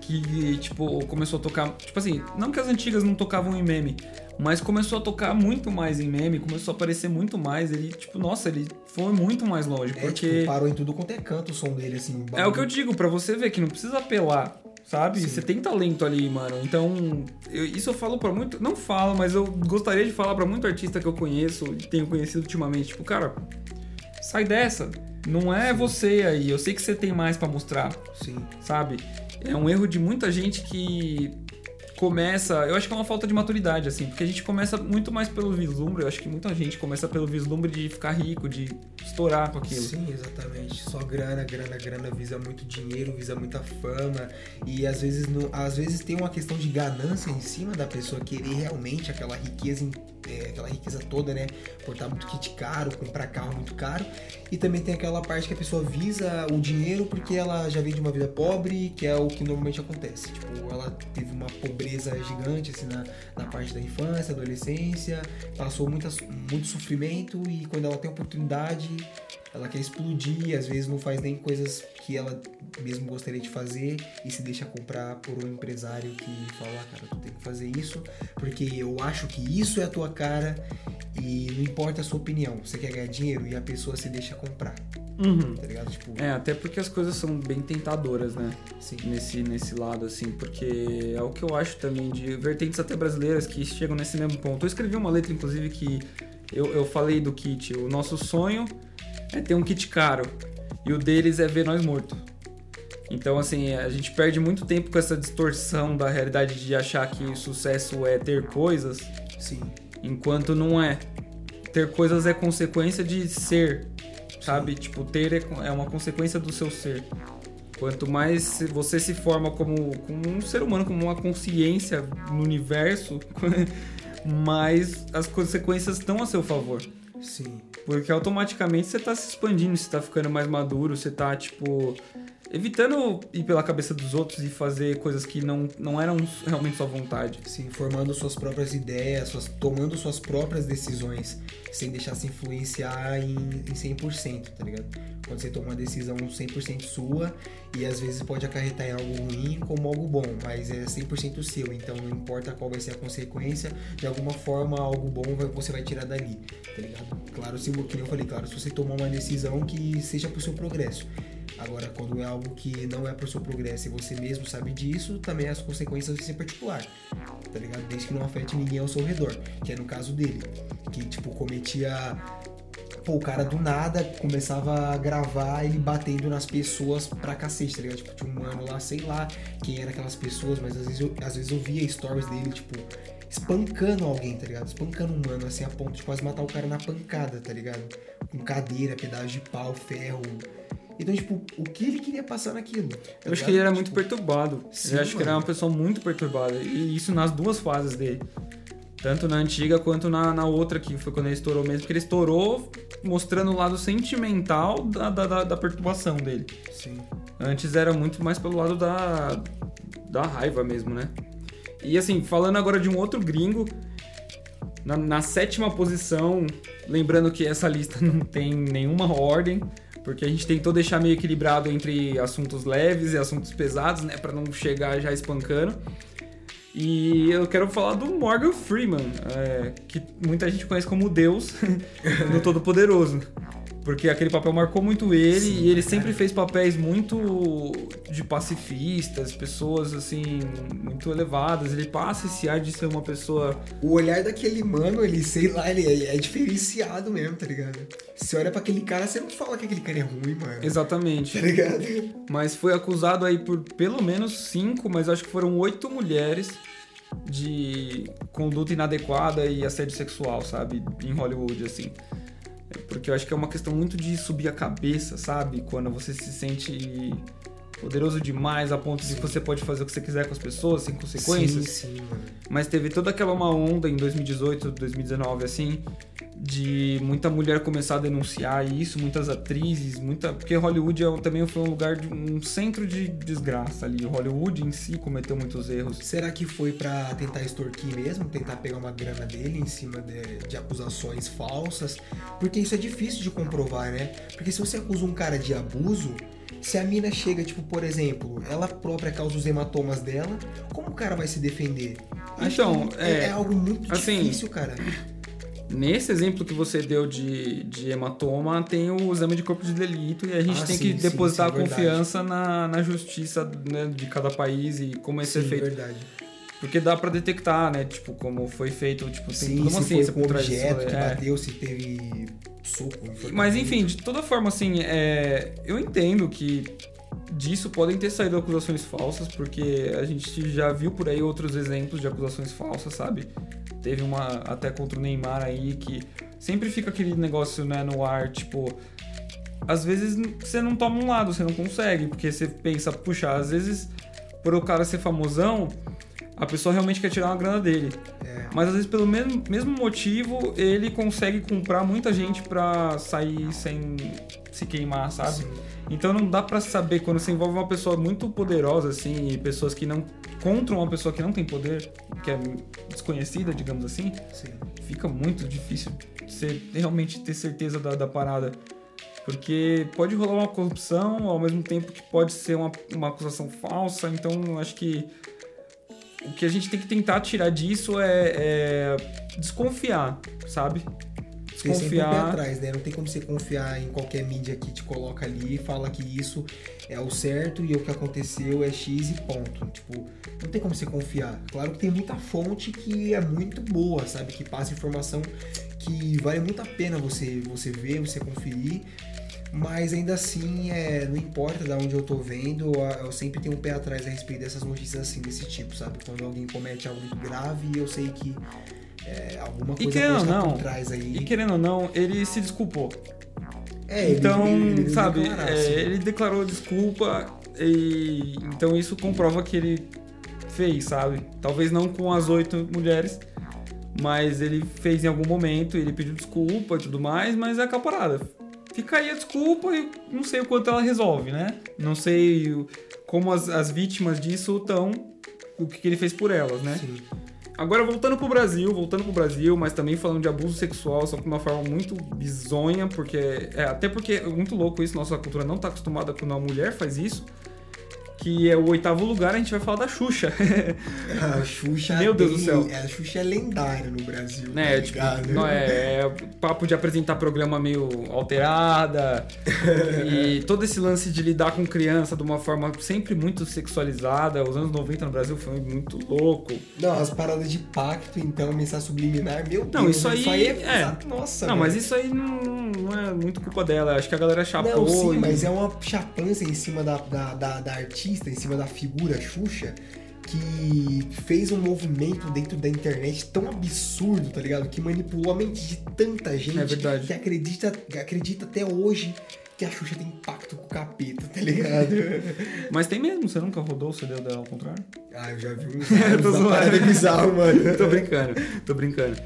Que, tipo, começou a tocar. Tipo assim, não que as antigas não tocavam em meme, mas começou a tocar muito mais em meme, começou a aparecer muito mais. Ele, tipo, nossa, ele foi muito mais longe. É, porque. tipo, parou em tudo quanto é canto o som dele, assim. É o que eu digo, pra você ver que não precisa apelar, sabe? Sim. Você tem talento ali, mano. Então, eu- isso eu falo pra muito. Não falo, mas eu gostaria de falar pra muito artista que eu conheço e tenho conhecido ultimamente. Tipo, cara, sai dessa. Não é você aí. Eu sei que você tem mais pra mostrar, Sim. sabe? É um erro de muita gente que começa. Eu acho que é uma falta de maturidade, assim, porque a gente começa muito mais pelo vislumbre. Eu acho que muita gente começa pelo vislumbre de ficar rico, de estourar com aquilo. Sim, exatamente. Só grana, grana, grana, visa muito dinheiro, visa muita fama. E às vezes, às vezes tem uma questão de ganância em cima da pessoa querer realmente aquela riqueza, em- é, aquela riqueza toda, né? Portar muito kit caro, comprar carro muito caro. E também tem aquela parte que a pessoa visa o dinheiro porque ela já vem de uma vida pobre, que é o que normalmente acontece. Tipo, ela teve uma pobreza gigante assim, na, na parte da infância, adolescência, passou muitas, muito sofrimento e quando ela tem oportunidade, ela quer explodir, às vezes não faz nem coisas que ela mesmo gostaria de fazer e se deixa comprar por um empresário que fala, ah, cara, tu tem que fazer isso porque eu acho que isso é a tua cara e não importa a sua opinião, você quer ganhar dinheiro e a pessoa se deixa comprar, Uhum. tá ligado? Tipo, É, até porque as coisas são bem tentadoras, né? sim. Nesse, nesse lado, assim, porque é o que eu acho também de vertentes até brasileiras que chegam nesse mesmo ponto. Eu escrevi uma letra, inclusive, que eu, eu falei do kit. O nosso sonho é ter um kit caro e o deles é ver nós morto. Então, assim, a gente perde muito tempo com essa distorção da realidade de achar que o sucesso é ter coisas, Sim. enquanto não é. Ter coisas é consequência de ser, sabe? Tipo, ter é é uma consequência do seu ser. Quanto mais você se forma como, como um ser humano, como uma consciência no universo, mais as consequências estão a seu favor. Sim. Porque automaticamente você tá se expandindo, você tá ficando mais maduro, você tá, tipo, evitando ir pela cabeça dos outros e fazer coisas que não, não eram realmente sua vontade. Sim, formando suas próprias ideias, suas- tomando suas próprias decisões, sem deixar se influenciar em, em 100%, tá ligado? Quando você toma uma decisão 100% sua e às vezes pode acarretar em algo ruim como algo bom, mas é 100% seu, então não importa qual vai ser a consequência, de alguma forma algo bom você vai tirar dali, tá ligado? Claro, se, que eu falei, claro, se você tomar uma decisão que seja pro seu progresso. Agora, quando é algo que não é pro seu progresso e você mesmo sabe disso, também as consequências vão ser particular, tá ligado? Desde que não afete ninguém ao seu redor, que é no caso dele, que tipo cometia Pô, o cara do nada começava a gravar ele batendo nas pessoas pra cacete, tá ligado? Tipo, tinha um mano lá, sei lá quem era aquelas pessoas, mas às vezes eu, às vezes eu via stories dele, tipo, espancando alguém, tá ligado? Espancando um mano, assim, a ponto de quase matar o cara na pancada, tá ligado? Com cadeira, pedaço de pau, ferro. Então, tipo, o que ele queria passar naquilo? tá Eu acho que ele era muito Tipo, perturbado. sim, eu acho que ele era mano. uma pessoa muito perturbada. E isso nas duas fases dele. Tanto na antiga quanto na, na outra, que foi quando ele estourou mesmo. Porque ele estourou mostrando o lado sentimental da, da, da- da perturbação dele. Sim. Antes era muito mais pelo lado da, da raiva mesmo, né? E assim, falando agora de um outro gringo, na, na sétima posição, lembrando que essa lista não tem nenhuma ordem, porque a gente tentou deixar meio equilibrado entre assuntos leves e assuntos pesados, né? Pra não chegar já espancando. E eu quero falar do Morgan Freeman, é, que muita gente conhece como Deus do Todo-Poderoso. Porque aquele papel marcou muito ele Sim, e ele cara. sempre fez papéis muito de pacifistas, pessoas assim, muito elevadas. Ele passa esse ar de ser uma pessoa. O olhar daquele mano, ele, sei lá, ele é, é diferenciado mesmo, tá ligado? Você olha pra aquele cara, você não fala que aquele cara é ruim, mano. Exatamente. Tá ligado? Mas foi acusado aí por pelo menos cinco, mas acho que foram oito mulheres de conduta inadequada e assédio sexual, sabe? Em Hollywood, assim. Porque eu acho que é uma questão muito de subir a cabeça, sabe? Quando você se sente poderoso demais a ponto de que você pode fazer o que você quiser com as pessoas sem consequências. Sim, sim, mano. Mas teve toda aquela uma onda em 2018, 2019, assim, de muita mulher começar a denunciar isso, muitas atrizes, muita. Porque Hollywood é, também foi um lugar de um centro de desgraça ali. Hollywood em si cometeu muitos erros. Será que foi pra tentar extorquir mesmo? Tentar pegar uma grana dele em cima de, de acusações falsas? Porque isso é difícil de comprovar, né? Porque se você acusa um cara de abuso, se a mina chega, tipo, por exemplo, ela própria causa os hematomas dela, como o cara vai se defender? Acho Então, é, é, é algo muito assim, difícil, cara. Nesse exemplo que você deu de, de hematoma, tem o exame de corpo de delito e a gente Ah, tem sim, que sim, depositar sim, a confiança na, na justiça né, de cada país e como esse é Sim, feito. verdade. Porque dá pra detectar, né? Tipo, como foi feito, tipo, tem Sim, toda uma se ciência foi por com trás disso. objeto que é. bateu, se teve soco. Mas enfim, de toda forma, assim, é, eu entendo que disso podem ter saído acusações falsas, porque a gente já viu por aí outros exemplos de acusações falsas, sabe? Teve uma até contra o Neymar aí que sempre fica aquele negócio, né, no ar, tipo. Às vezes você não toma um lado, você não consegue, porque você pensa, puxa, às vezes por o cara ser famosão, a pessoa realmente quer tirar uma grana dele. É. Mas às vezes pelo mesmo, mesmo motivo ele consegue comprar muita gente pra sair sem se queimar, sabe? Sim. Então não dá pra saber quando você envolve uma pessoa muito poderosa assim, e pessoas que não contra uma pessoa que não tem poder, que é desconhecida, digamos assim, Sim. fica muito difícil você realmente ter certeza da, da parada. Porque pode rolar uma corrupção ao mesmo tempo que pode ser uma, uma acusação falsa, então acho que o que a gente tem que tentar tirar disso é, é desconfiar, sabe? Tem sempre um pé Desconfiar. atrás, né? Não tem como você confiar em qualquer mídia que te coloca ali e fala que isso é o certo e o que aconteceu é X e ponto. Tipo, não tem como você confiar. Claro que tem muita fonte que é muito boa, sabe? Que passa informação que vale muito a pena você, você ver, você conferir. Mas ainda assim, é, não importa de onde eu tô vendo, eu- sempre tenho um pé atrás a respeito dessas notícias assim, desse tipo, sabe? Quando alguém comete algo grave, eu sei que é, alguma E coisa querendo ou estar não, por trás aí. E querendo ou não, ele se desculpou. É, então, ele- ele sabe, declarar, é, assim. ele declarou desculpa e então isso comprova que ele fez, sabe? Talvez não com as oito mulheres, mas ele fez em algum momento, ele pediu desculpa e tudo mais, mas é aquela parada. Fica aí a desculpa e não sei o quanto ela resolve, né? Não sei como as, as vítimas disso estão, o que, que ele fez por elas, né? Sim. Agora, voltando pro Brasil, voltando pro Brasil, mas também falando de abuso sexual, só que de uma forma muito bizonha, porque. É, até porque é muito louco isso, nossa cultura não tá acostumada quando uma mulher faz isso. Que é o oitavo lugar, a gente vai falar da Xuxa. A Xuxa Meu Deus tem- do céu. A Xuxa é lendária no Brasil. né? tá tipo, ligado? não é, é papo de apresentar programa meio alterada. e todo esse lance de lidar com criança de uma forma sempre muito sexualizada. Os anos 90 no Brasil foi muito louco. Não, as paradas de pacto, então, mensagem subliminar, meu Não, Deus. isso aí- é. é. Nossa, não, velho. mas isso aí não, não é muito culpa dela. Acho que a galera chapou. Não, sim, e- mas é uma chapança em cima da, da, da, da artista, em cima da figura Xuxa, que fez um movimento dentro da internet tão absurdo, tá ligado? Que manipulou a mente de tanta gente É verdade. que acredita, acredita até hoje que a Xuxa tem pacto com o capeta, tá ligado? Mas tem mesmo, você nunca rodou o CD dela ao contrário? ah, eu já vi Tô zoando. parada bizarro, mano. tô brincando, tô brincando.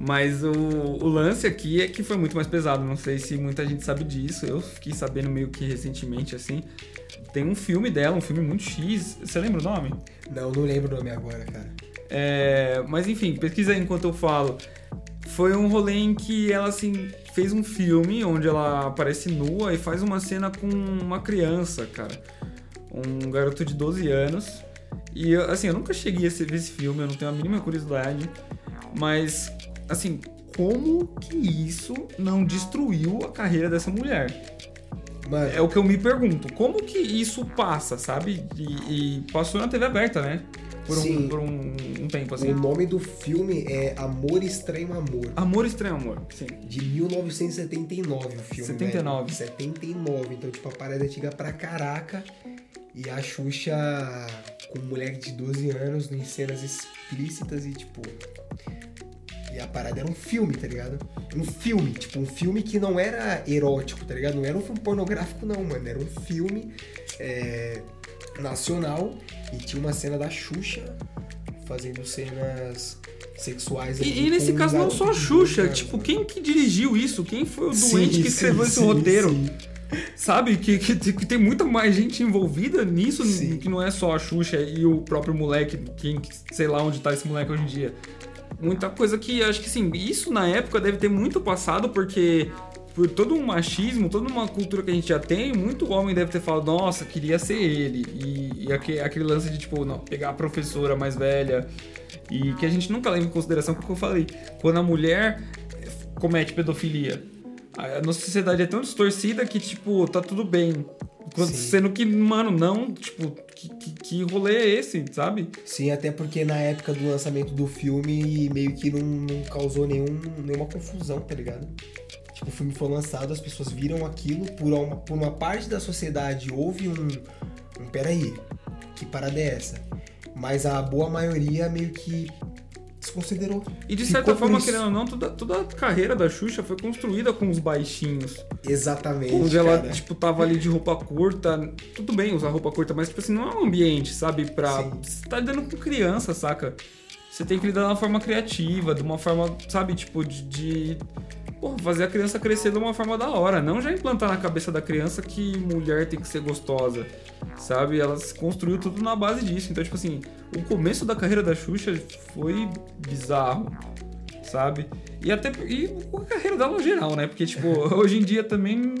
Mas o, o lance aqui é que foi muito mais pesado. Não sei se muita gente sabe disso. Eu fiquei sabendo meio que recentemente, assim. Tem um filme dela, um filme muito X. Você lembra o nome? Não, não lembro o nome agora, cara. É, mas enfim, pesquisa aí enquanto eu falo. Foi um rolê em que ela assim fez um filme onde ela aparece nua e faz uma cena com uma criança, cara. Um garoto de 12 anos. E assim, eu nunca cheguei a ver esse filme, eu não tenho a mínima curiosidade. Mas, assim, como que isso não destruiu a carreira dessa mulher? Mano, É o que eu me pergunto. Como que isso passa, sabe? E, e passou na TV aberta, né? Por, um, Sim. por um, um tempo, assim. o nome do filme é Amor Estranho Amor. Amor Estranho Amor, sim. De 1979 o filme. 79. Velho. 79. Então, tipo, a parada é antiga pra caraca. E a Xuxa com um moleque de 12 anos em cenas explícitas e, tipo. E a parada era um filme, tá ligado? Um filme, tipo, um filme que não era erótico, tá ligado? Não era um filme pornográfico, não, mano. Era um filme é, nacional e tinha uma cena da Xuxa fazendo cenas sexuais. E, e nesse caso não só a Xuxa, 12 anos, tipo, mano. quem que dirigiu isso? Quem foi o Sim, doente que sim, escreveu esse sim, roteiro? sim. Sabe? Que, que, que tem muita mais gente envolvida nisso, Sim. que não é só a Xuxa e o próprio moleque, quem, sei lá onde tá esse moleque hoje em dia. Muita coisa que acho que sim, isso na época deve ter muito passado, porque por todo um machismo, toda uma cultura que a gente já tem, muito homem deve ter falado, nossa, queria ser ele. E, e aque- aquele lance de, tipo, não, pegar a professora mais velha. E que a gente nunca leva em consideração que é o que eu falei. Quando a mulher comete pedofilia, a nossa sociedade é tão distorcida que, tipo, tá tudo bem. Quando-. Sendo que, mano, não, tipo, que, que, que rolê é esse, sabe? Sim, até porque na época do lançamento do filme meio que não, não causou nenhum, nenhuma confusão, tá ligado? Tipo, o filme foi lançado, as pessoas viram aquilo, por uma, por uma parte da sociedade houve um, um peraí, que parada é essa? Mas a boa maioria meio que desconsiderou. E de certa forma, querendo ou não, toda, toda a carreira da Xuxa foi construída com os baixinhos. Exatamente, Onde ela, cara. tipo, tava ali de roupa curta. Tudo bem usar roupa curta, mas, tipo assim, não é um ambiente, sabe? Pra. Sim. Você tá lidando com criança, saca? Você tem que lidar de uma forma criativa, de uma forma, sabe, tipo, de. de porra, fazer a criança crescer de uma forma da hora. Não já implantar na cabeça da criança que mulher tem que ser gostosa, sabe? Ela se construiu tudo na base disso. Então, tipo assim, o começo da carreira da Xuxa foi bizarro, sabe? E até e a carreira dela no geral, né? Porque, tipo, hoje em dia também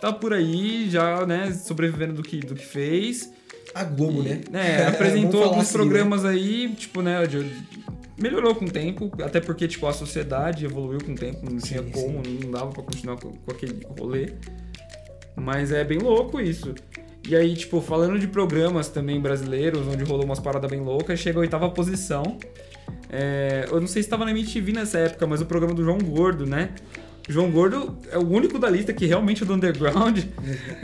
tá por aí, já, né, sobrevivendo do que, do que fez. A Globo, E, né? É, apresentou alguns assim, programas aí, tipo, né, de- melhorou com o tempo, até porque, tipo, a sociedade evoluiu com o tempo, não tinha Sim, como, não dava pra continuar com, com aquele rolê. Mas é bem louco isso. E aí, tipo, falando de programas também brasileiros, onde rolou umas paradas bem loucas, chega a oitava posição. É, eu não sei se estava na MTV nessa época, mas o programa do João Gordo, né? O João Gordo é o único da lista que realmente é do underground,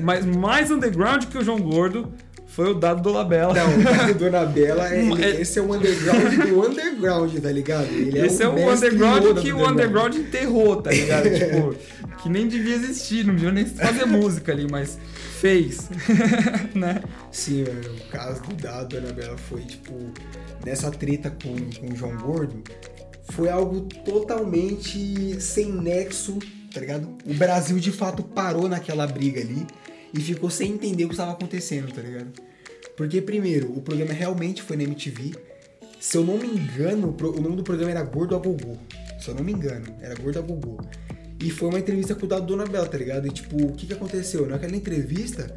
mas mais underground que o João Gordo foi o Dado do Labella. Não, o Dona Bela, é, Hum, é- esse é o underground do underground, tá ligado? Ele Esse é o mestre underground Yoda que do o underground enterrou, tá ligado? tipo, que nem devia existir, não devia nem fazer música ali, mas fez. né? Sim, mano, o caso do Dado da Anabela foi, tipo, nessa treta com, com o João Gordo, foi algo totalmente sem nexo, tá ligado? O Brasil de fato parou naquela briga ali e ficou sem entender o que estava acontecendo, tá ligado? Porque, primeiro, o programa realmente foi na MTV. Se eu não me engano, o nome do programa era Gordo a Gogô. Se eu não me engano, era Gordo a Gogô. E foi uma entrevista com o da Dona Bela, tá ligado? E tipo, o que que aconteceu? Naquela entrevista,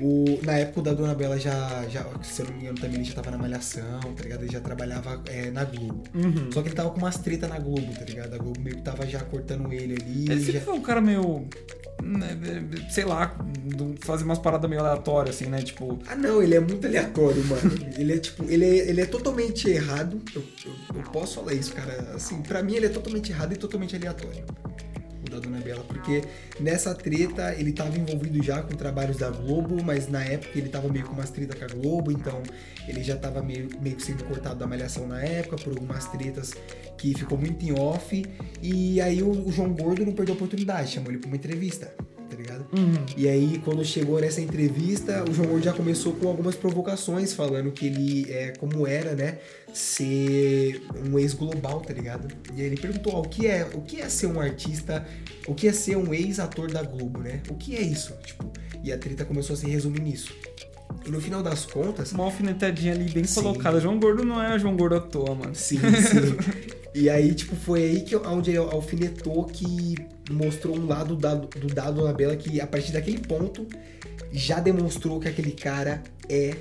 o, na época o da Dona Bela já, já, se eu não me engano, também ele já tava na Malhação, tá ligado? Ele já trabalhava é, na Globo. Uhum. Só que ele tava com umas treta na Globo, tá ligado? A Globo meio que tava já cortando ele ali. Ele já... sempre foi um cara meio. né, sei lá, fazer umas paradas meio aleatórias, assim, né? Tipo. Ah não, ele é muito aleatório, mano. ele é tipo, ele é, ele é totalmente errado. Eu, eu, eu posso falar isso, cara. Assim, pra mim ele é totalmente errado e totalmente aleatório. Da Dona Bela, porque nessa treta ele tava envolvido já com trabalhos da Globo, mas na época ele tava meio com umas tretas com a Globo, então ele já tava meio, meio que sendo cortado da malhação na época por algumas tretas que ficou muito em off. E aí o, o João Gordo não perdeu a oportunidade, chamou ele pra uma entrevista, tá ligado? E aí, quando chegou nessa entrevista, o João Gordo já começou com algumas provocações, falando que ele é como era, né? Ser um ex-global, tá ligado? E aí ele perguntou: ó, o que é, o que é ser um artista, o que é ser um ex-ator da Globo, né? O que é isso? Tipo, e a treta começou a se resumir nisso. E no final das contas, Uma alfinetadinha ali bem Sim. colocada. João Gordo não é João Gordo à toa, mano. Sim, sim. e aí, tipo, foi aí que onde ele alfinetou que mostrou um lado do dado na Bela que a partir daquele ponto já demonstrou que aquele cara é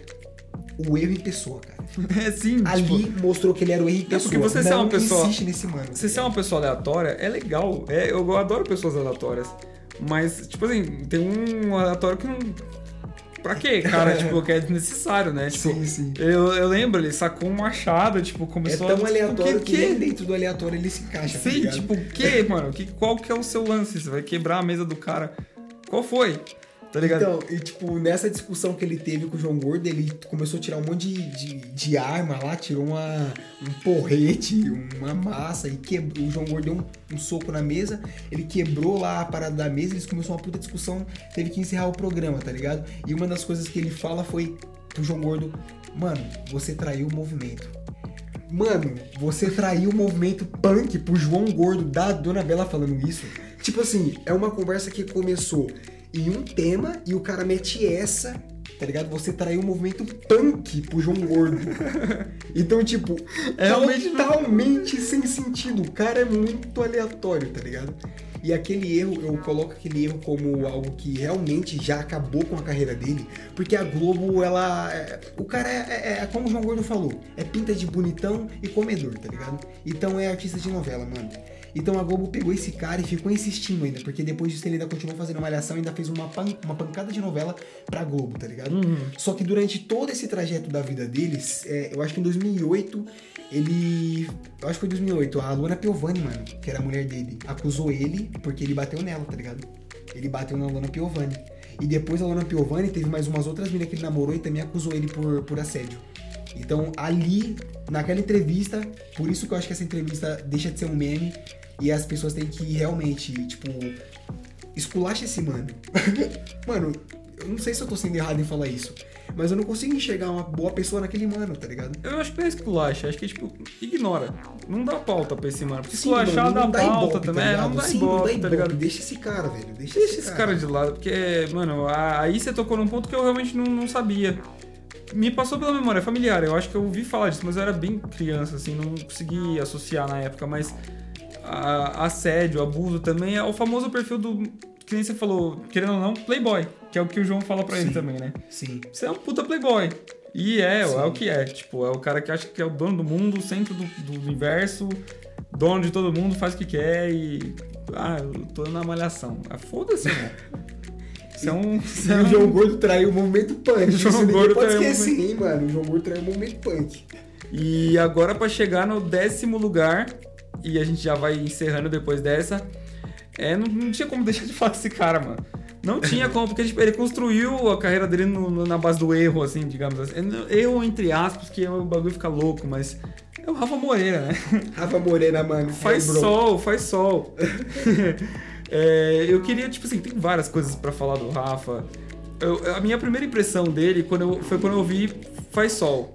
o erro em pessoa, cara. É sim, Ali tipo, mostrou que ele era o erro em pessoa. porque você Não uma pessoa- insiste nesse mano. Você ser uma pessoa aleatória é legal. É, eu adoro pessoas aleatórias. Mas, tipo assim, tem um aleatório que não. Pra quê, cara? tipo, que é desnecessário, né? Tipo, Sim, sim. Eu, eu lembro, ele sacou um machado, tipo, É começou tão a. aleatório tipo, que, nem dentro do aleatório ele se encaixa. tá Sim, ligado? tipo, o que, mano? Que, qual que é o seu lance? Você vai quebrar a mesa do cara? Qual foi? Tá ligado? Então, e tipo, nessa discussão que ele teve com o João Gordo, ele começou a tirar um monte de, de, de arma lá, tirou uma, um porrete, uma massa, e quebrou, o João Gordo deu um, um soco na mesa, ele quebrou lá a parada da mesa, eles começaram uma puta discussão, teve que encerrar o programa, tá ligado? E uma das coisas que ele fala foi pro João Gordo, mano, você traiu o movimento. Mano, você traiu o movimento punk pro João Gordo da Dona Bela falando isso. Tipo assim, é uma conversa que começou em um tema e o cara mete essa, tá ligado? Você traiu o movimento punk pro João Gordo. Então, tipo, É totalmente sem sentido. O cara é muito aleatório, tá ligado? E aquele erro, eu coloco aquele erro como algo que realmente já acabou com a carreira dele, porque a Globo, ela. é- o cara é, é- é como o João Gordo falou, é pinta de bonitão e comedor, tá ligado? Então é artista de novela, mano. Então a Globo pegou esse cara e ficou insistindo ainda, porque depois disso ele ainda continuou fazendo malhação e ainda fez uma, pan- uma pancada de novela pra Globo, tá ligado? Só que durante todo esse trajeto da vida deles, é, eu acho que em 2008, ele. Eu acho que foi em 2008, a Luana Piovani, mano, que era a mulher dele, acusou ele porque ele bateu nela, tá ligado? Ele bateu na Luana Piovani. E depois a Luana Piovani teve mais umas outras meninas que ele namorou e também acusou ele por, por assédio. Então, ali, naquela entrevista, por isso que eu acho que essa entrevista deixa de ser um meme e as pessoas têm que realmente, tipo, esculacha esse mano. mano, eu não sei se eu tô sendo errado em falar isso, mas eu não consigo enxergar uma boa pessoa naquele mano, tá ligado? Eu acho que não é esculacha, acho que, tipo, ignora. Não dá pauta pra esse mano. Porque Sim, esculachar mano, dá não pauta ibope, também. tá é, não dá Sim, ibope, não dá tá ibope. ligado? Deixa esse cara, velho. Deixa, Deixa esse cara de lado, porque, mano, aí você tocou num ponto que eu realmente não, não sabia. Me passou pela memória familiar, eu acho que eu ouvi falar disso, mas eu era bem criança, assim, não consegui associar na época, mas a- assédio, abuso também é o famoso perfil do, que nem você falou, querendo ou não, playboy, que é o que o João fala pra ele também, né? Sim. Você é um puta playboy. E é, Sim. é o que é. Tipo, é o cara que acha que é o dono do mundo, centro do, do universo, dono de todo mundo, faz o que quer e. Ah, eu tô na malhação. Ah, foda-se, irmão. Você é um. É o um... João Gordo traiu o momento punk. O João Gordo pode esquecer, hein, mano. O João Gordo traiu o momento punk. E agora pra chegar no décimo lugar, e a gente já vai encerrando depois dessa, é, não, não tinha como deixar de falar desse cara, mano. Não tinha como, porque tipo, ele construiu a carreira dele no- no- na base do erro, assim, digamos assim. Erro entre aspas, que o bagulho fica louco, mas é o Rafa Moreira, né? Rafa Morena, mano. Faz bro. sol, faz sol. É, eu queria, tipo assim, tem várias coisas pra falar do Rafa. Eu- a minha primeira impressão dele quando eu- foi quando eu vi Faz Sol.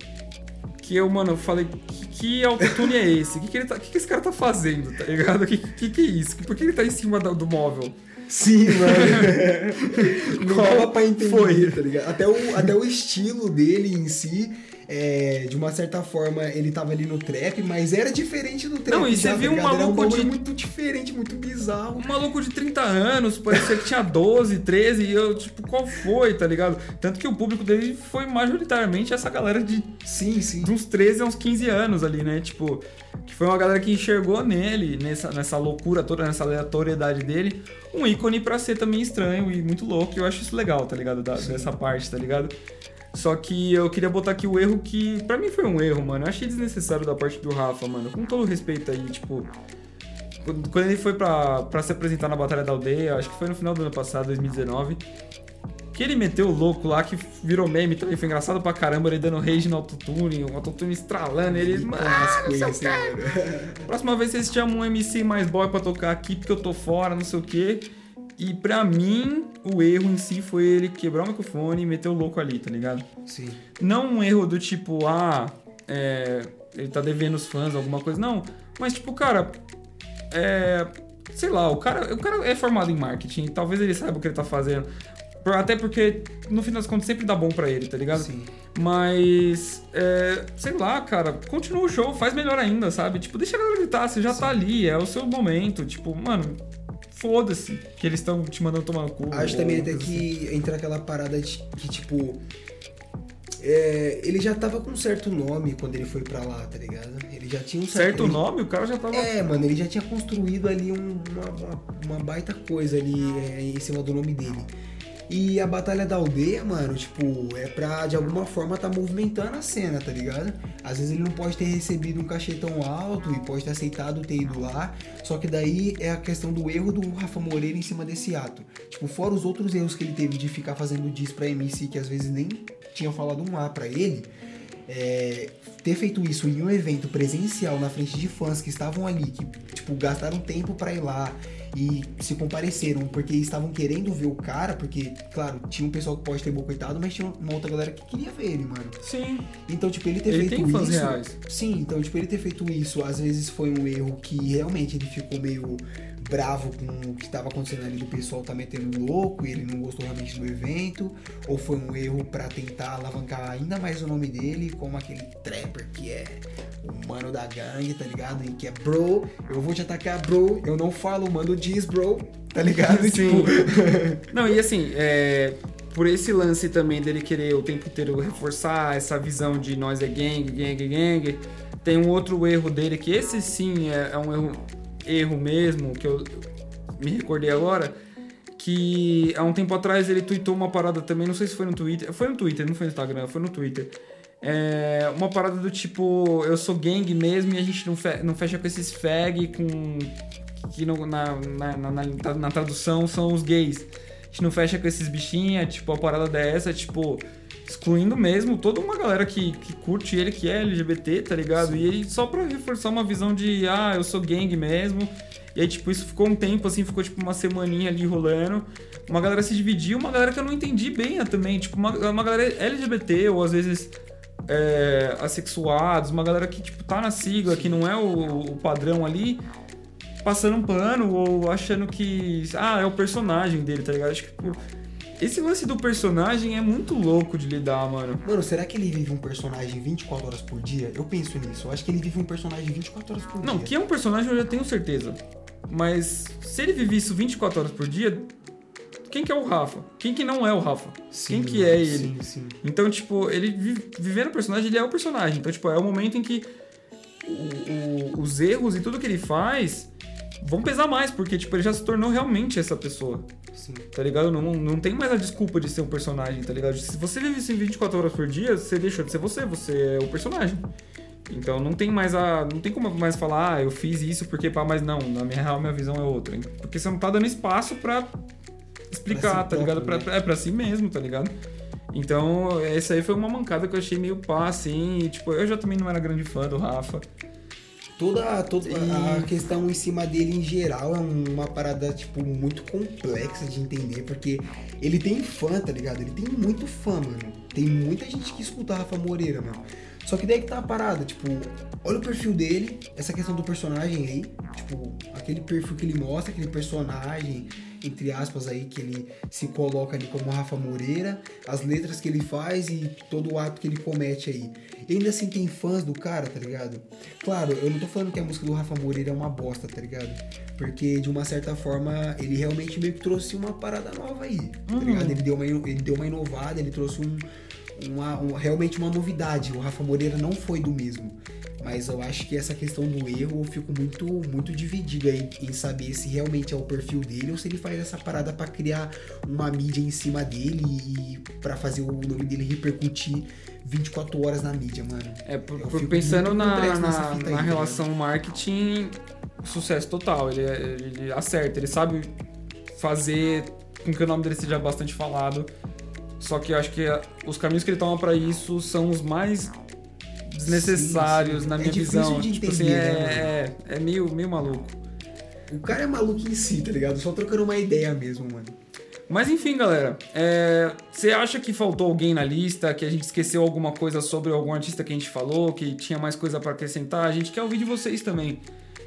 Que eu, mano, eu falei, que, que autotune é esse? O que, que, ele tá- que, que esse cara tá fazendo, tá ligado? Que, que, que é isso? Por que ele tá em cima da- do móvel? Sim, mano. Não dava pra entender, foi? tá ligado? Até o, até o estilo dele em si, é, de uma certa forma, ele tava ali no trap, mas era diferente do trap. Não, e já, você viu um maluco bagulho de- muito diferente, muito bizarro. Um maluco de 30 anos, parecia que tinha 12, 13, e eu, tipo, qual foi, tá ligado? Tanto que o público dele foi majoritariamente essa galera de Sim, sim. de uns 13 a uns 15 anos ali, né? Tipo, que foi uma galera que enxergou nele, nessa, nessa loucura toda, nessa aleatoriedade dele, um ícone pra ser também estranho e muito louco. E eu acho isso legal, tá ligado? Da- dessa parte, tá ligado? Só que eu queria botar aqui o erro que, pra mim, foi um erro, mano. Eu achei desnecessário da parte do Rafa, mano. Com todo respeito aí, tipo. Quando ele foi pra, pra se apresentar na Batalha da Aldeia, acho que foi no final do ano passado, 2019. Que ele meteu o louco lá, que virou meme também, foi engraçado pra caramba, ele dando rage no autotune, o autotune estralando, ele. Mano, clássico não sei o esse, quê. mano. Próxima vez vocês chamam um MC mais boy pra tocar aqui, porque eu tô fora, não sei o quê. E pra mim, o erro em si foi ele quebrar o microfone e meter o louco ali, tá ligado? Sim. Não um erro do tipo, ah, é, ele tá devendo os fãs alguma coisa, não. Mas tipo, cara, é, sei lá, o cara, o cara é formado em marketing, talvez ele saiba o que ele tá fazendo. Até porque, no fim das contas, sempre dá bom pra ele, tá ligado? Sim. Mas, é, sei lá, cara, continua o show, faz melhor ainda, sabe? Tipo, deixa a galera gritar, você já tá ali, é o seu momento. Tipo, mano, foda-se que eles estão te mandando tomar no cu. Acho também até assim. que entra aquela parada de que, tipo. é, ele já tava com um certo nome quando ele foi pra lá, tá ligado? Ele já tinha um Certo ele- nome, o cara já tava. É, mano, ele já tinha construído ali um- uma, uma, uma baita coisa ali é, em cima do nome dele. E a Batalha da Aldeia, mano, tipo, é pra de alguma forma tá movimentando a cena, tá ligado? Às vezes ele não pode ter recebido um cachê tão alto e pode ter aceitado ter ido lá. Só que daí é a questão do erro do Rafa Moreira em cima desse ato. Tipo, fora os outros erros que ele teve de ficar fazendo diss pra MC que às vezes nem tinham falado um A pra ele. é, ter feito isso em um evento presencial na frente de fãs que estavam ali, que tipo gastaram tempo para ir lá e se compareceram porque estavam querendo ver o cara, porque claro, tinha um pessoal que pode ter boicotado, mas tinha uma outra galera que queria ver ele, mano. Sim. Então, tipo, ele ter Ele feito tem fãs isso. reais. Sim, então, tipo, ele ter feito isso, às vezes foi um erro que realmente ele ficou meio bravo com o que estava acontecendo ali do pessoal tá metendo louco e ele não gostou realmente do evento, ou foi um erro pra tentar alavancar ainda mais o nome dele, como aquele trapper que é o mano da gangue, tá ligado? E que é bro, eu vou te atacar, bro, eu não falo, mano diz, bro, tá ligado? Sim. Tipo, Não, e assim, é, por esse lance também dele querer o tempo inteiro reforçar essa visão de nós é gangue, gangue, gangue, tem um outro erro dele que esse sim é, é um erro, erro mesmo, que eu me recordei agora, que há um tempo atrás ele tweetou uma parada também, não sei se foi no Twitter, foi no Twitter, não foi no Instagram, foi no Twitter. É, uma parada do tipo, eu sou gangue mesmo e a gente não, fe- não fecha com esses fag com que na, na, na, na- na tradução são os gays. A gente não fecha com esses bichinhos, tipo, a parada dessa, tipo, excluindo mesmo toda uma galera que, que curte ele, que é LGBT, tá ligado? E aí, só pra reforçar uma visão de, ah, eu sou gangue mesmo. E aí, tipo, isso ficou um tempo, assim, ficou tipo uma semaninha ali rolando. Uma galera se dividiu, uma galera que eu não entendi bem também. Tipo, uma, uma galera LGBT, ou às vezes é, assexuados, uma galera que, tipo, tá na sigla, que não é o, o padrão ali passando um pano ou achando que. Ah, é o personagem dele, tá ligado? Acho que, tipo, esse lance do personagem é muito louco de lidar, mano. mano, será que ele vive um personagem 24 horas por dia? Eu penso nisso, eu acho que ele vive um personagem 24 horas por Não, dia. que é um personagem eu já tenho certeza. Mas se ele vive isso 24 horas por dia, quem que é o Rafa? Quem que não é o Rafa? quem que é ele? Sim, sim. Então, tipo, ele vi- vivendo o personagem, ele é o personagem. Então, tipo, é o momento em que o- o- os erros e tudo que ele faz vão pesar mais, porque, tipo, ele já se tornou realmente essa pessoa. sim. Tá ligado? Não, não tem mais a desculpa de ser um personagem, tá ligado? Se você vive isso em 24 horas por dia, você deixou de ser você, você é o personagem. Então não tem mais a. Não tem como mais falar, ah, eu fiz isso porque pá, mas não, na minha real minha visão é outra. hein? Porque você não tá dando espaço pra explicar, Pra tá ligado? próprio, Pra, é pra si mesmo, tá ligado? Então, essa aí foi uma mancada que eu achei meio pá, assim. E, tipo, eu já também não era grande fã do Rafa. Toda, toda a E- questão em cima dele em geral é uma parada, tipo, muito complexa de entender, porque ele tem fã, tá ligado? Ele tem muito fã, mano. Tem muita gente que escuta Rafa Moreira, mano. Só que daí que tá a parada, tipo, olha o perfil dele, essa questão do personagem aí, tipo, aquele perfil que ele mostra, aquele personagem, entre aspas aí, que ele se coloca ali como Rafa Moreira, as letras que ele faz e todo o ato que ele comete aí. E ainda assim tem fãs do cara, tá ligado? Claro, eu não tô falando que a música do Rafa Moreira é uma bosta, tá ligado? Porque de uma certa forma ele realmente meio que trouxe uma parada nova aí, tá Uhum. ligado? Ele deu uma, ele deu uma inovada, ele trouxe um, uma, um- realmente uma novidade. O Rafa Moreira não foi do mesmo. Mas eu acho que essa questão do erro eu fico muito, muito dividido aí em saber se realmente é o perfil dele ou se ele faz essa parada pra criar uma mídia em cima dele e pra fazer o nome dele repercutir 24 horas na mídia, mano. É, por- Eu por- pensando na, na, na aí, tá relação marketing, sucesso total. Ele, ele acerta, ele sabe fazer com que o nome dele seja bastante falado. Só que eu acho que a- os caminhos que ele toma pra isso são os mais desnecessários Sim, sim. na É minha difícil visão. de tipo assim, entender, é, né, é, é meio, meio maluco. O cara é maluco em si, tá ligado? Só trocando uma ideia mesmo, mano. Mas enfim, galera, é, você acha que faltou alguém na lista, que a gente esqueceu alguma coisa sobre algum artista que a gente falou, que tinha mais coisa pra acrescentar? A gente quer ouvir de vocês também.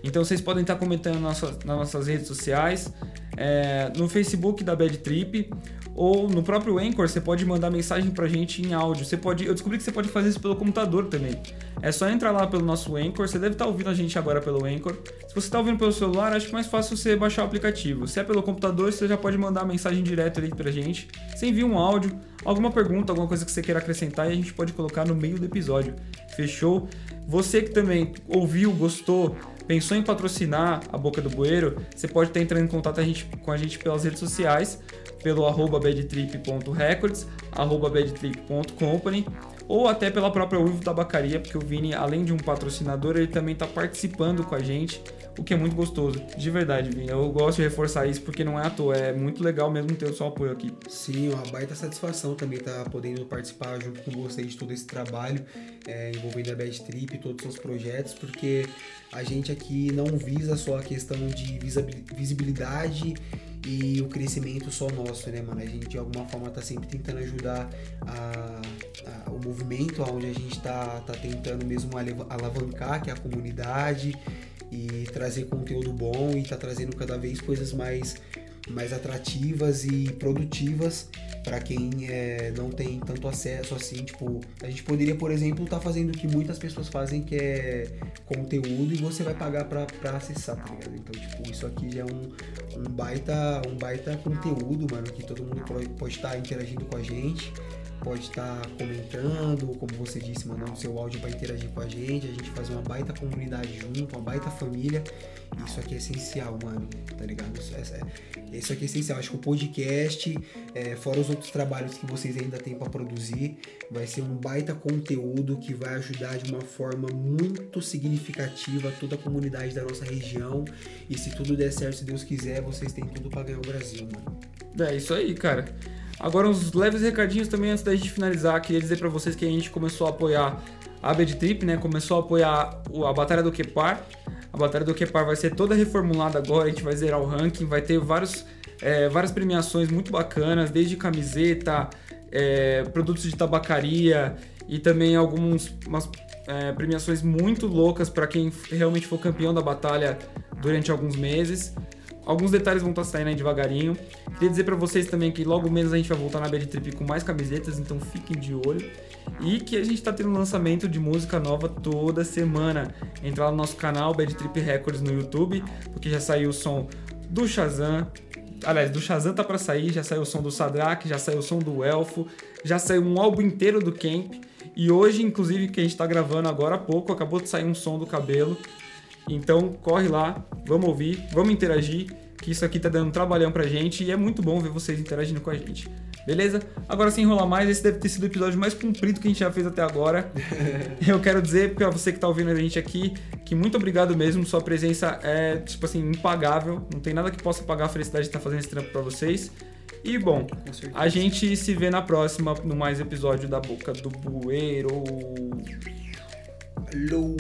Então vocês podem estar comentando nas nossas, redes sociais, é, no Facebook da Bad Trip, ou no próprio Anchor, você pode mandar mensagem pra gente em áudio. Você pode, eu descobri que você pode fazer isso pelo computador também. É só entrar lá pelo nosso Anchor, você deve estar ouvindo a gente agora pelo Anchor. Se você está ouvindo pelo celular, acho que é mais fácil você baixar o aplicativo. Se é pelo computador, você já pode mandar mensagem direto ali pra gente. Você envia um áudio, alguma pergunta, alguma coisa que você queira acrescentar e a gente pode colocar no meio do episódio. Fechou? Você que também ouviu, gostou, pensou em patrocinar a Boca do Bueiro, você pode estar entrando em contato a gente- com a gente pelas redes sociais, pelo arroba badtrip.records, arroba badtrip.company, ou até pela própria Uivo Tabacaria, porque o Vini, além de um patrocinador, ele também está participando com a gente. O que é muito gostoso, de verdade, Vini. Eu gosto de reforçar isso porque não é à toa, é muito legal mesmo ter o seu apoio aqui. Sim, uma baita satisfação também estar tá podendo participar junto com vocês de todo esse trabalho é, envolvendo a Bad Trip e todos os seus projetos, porque a gente aqui não visa só a questão de visibilidade e o crescimento só nosso, né, mano? A gente de alguma forma tá sempre tentando ajudar a, a, o movimento, onde a gente tá, tá tentando mesmo alavancar, que é a comunidade, e trazer conteúdo bom e tá trazendo cada vez coisas mais mais atrativas e produtivas para quem é, não tem tanto acesso assim, tipo, a gente poderia, por exemplo, estar tá fazendo o que muitas pessoas fazem, que é conteúdo e você vai pagar para acessar, tá ligado? Então, tipo, isso aqui já é um, um baita um baita conteúdo, mano, que todo mundo pode estar tá interagindo com a gente pode estar tá comentando, como você disse, mandando seu áudio para interagir com a gente, a gente fazer uma baita comunidade junto, uma baita família. Isso aqui é essencial, mano, tá ligado? Isso, é, isso aqui é essencial. Acho que o podcast, é, fora os outros trabalhos que vocês ainda têm para produzir, vai ser um baita conteúdo que vai ajudar de uma forma muito significativa toda a comunidade da nossa região. E se tudo der certo, se Deus quiser, vocês têm tudo para ganhar o Brasil, mano. É isso aí, cara. Agora, uns leves recadinhos também antes da gente finalizar. Queria dizer para vocês que a gente começou a apoiar a Bad Trip, né? Começou a apoiar a Batalha do Kepar. A Batalha do Kepar vai ser toda reformulada agora, a gente vai zerar o ranking, vai ter vários, é, várias premiações muito bacanas, desde camiseta, é, produtos de tabacaria e também algumas é, premiações muito loucas para quem realmente for campeão da batalha durante alguns meses. Alguns detalhes vão estar saindo aí devagarinho. Queria dizer para vocês também que logo menos a gente vai voltar na Bad Trip com mais camisetas, então fiquem de olho. E que a gente está tendo lançamento de música nova toda semana. Entra lá no nosso canal Bad Trip Records no YouTube, porque já saiu o som do Shazam. Aliás, do Shazam tá para sair, já saiu o som do Sadrak, já saiu o som do Elfo, já saiu um álbum inteiro do Camp. E hoje, inclusive, que a gente está gravando agora há pouco, acabou de sair um som do cabelo. Então corre lá, vamos ouvir, vamos interagir, que isso aqui tá dando trabalhão pra gente e é muito bom ver vocês interagindo com a gente. Beleza? Agora sem enrolar mais, esse deve ter sido o episódio mais comprido que a gente já fez até agora. Eu quero dizer para você que tá ouvindo a gente aqui que muito obrigado mesmo, sua presença é tipo assim impagável, não tem nada que possa pagar a felicidade de estar fazendo esse trampo para vocês. E bom, a gente se vê na próxima no mais episódio da Boca do Bueiro. Alô.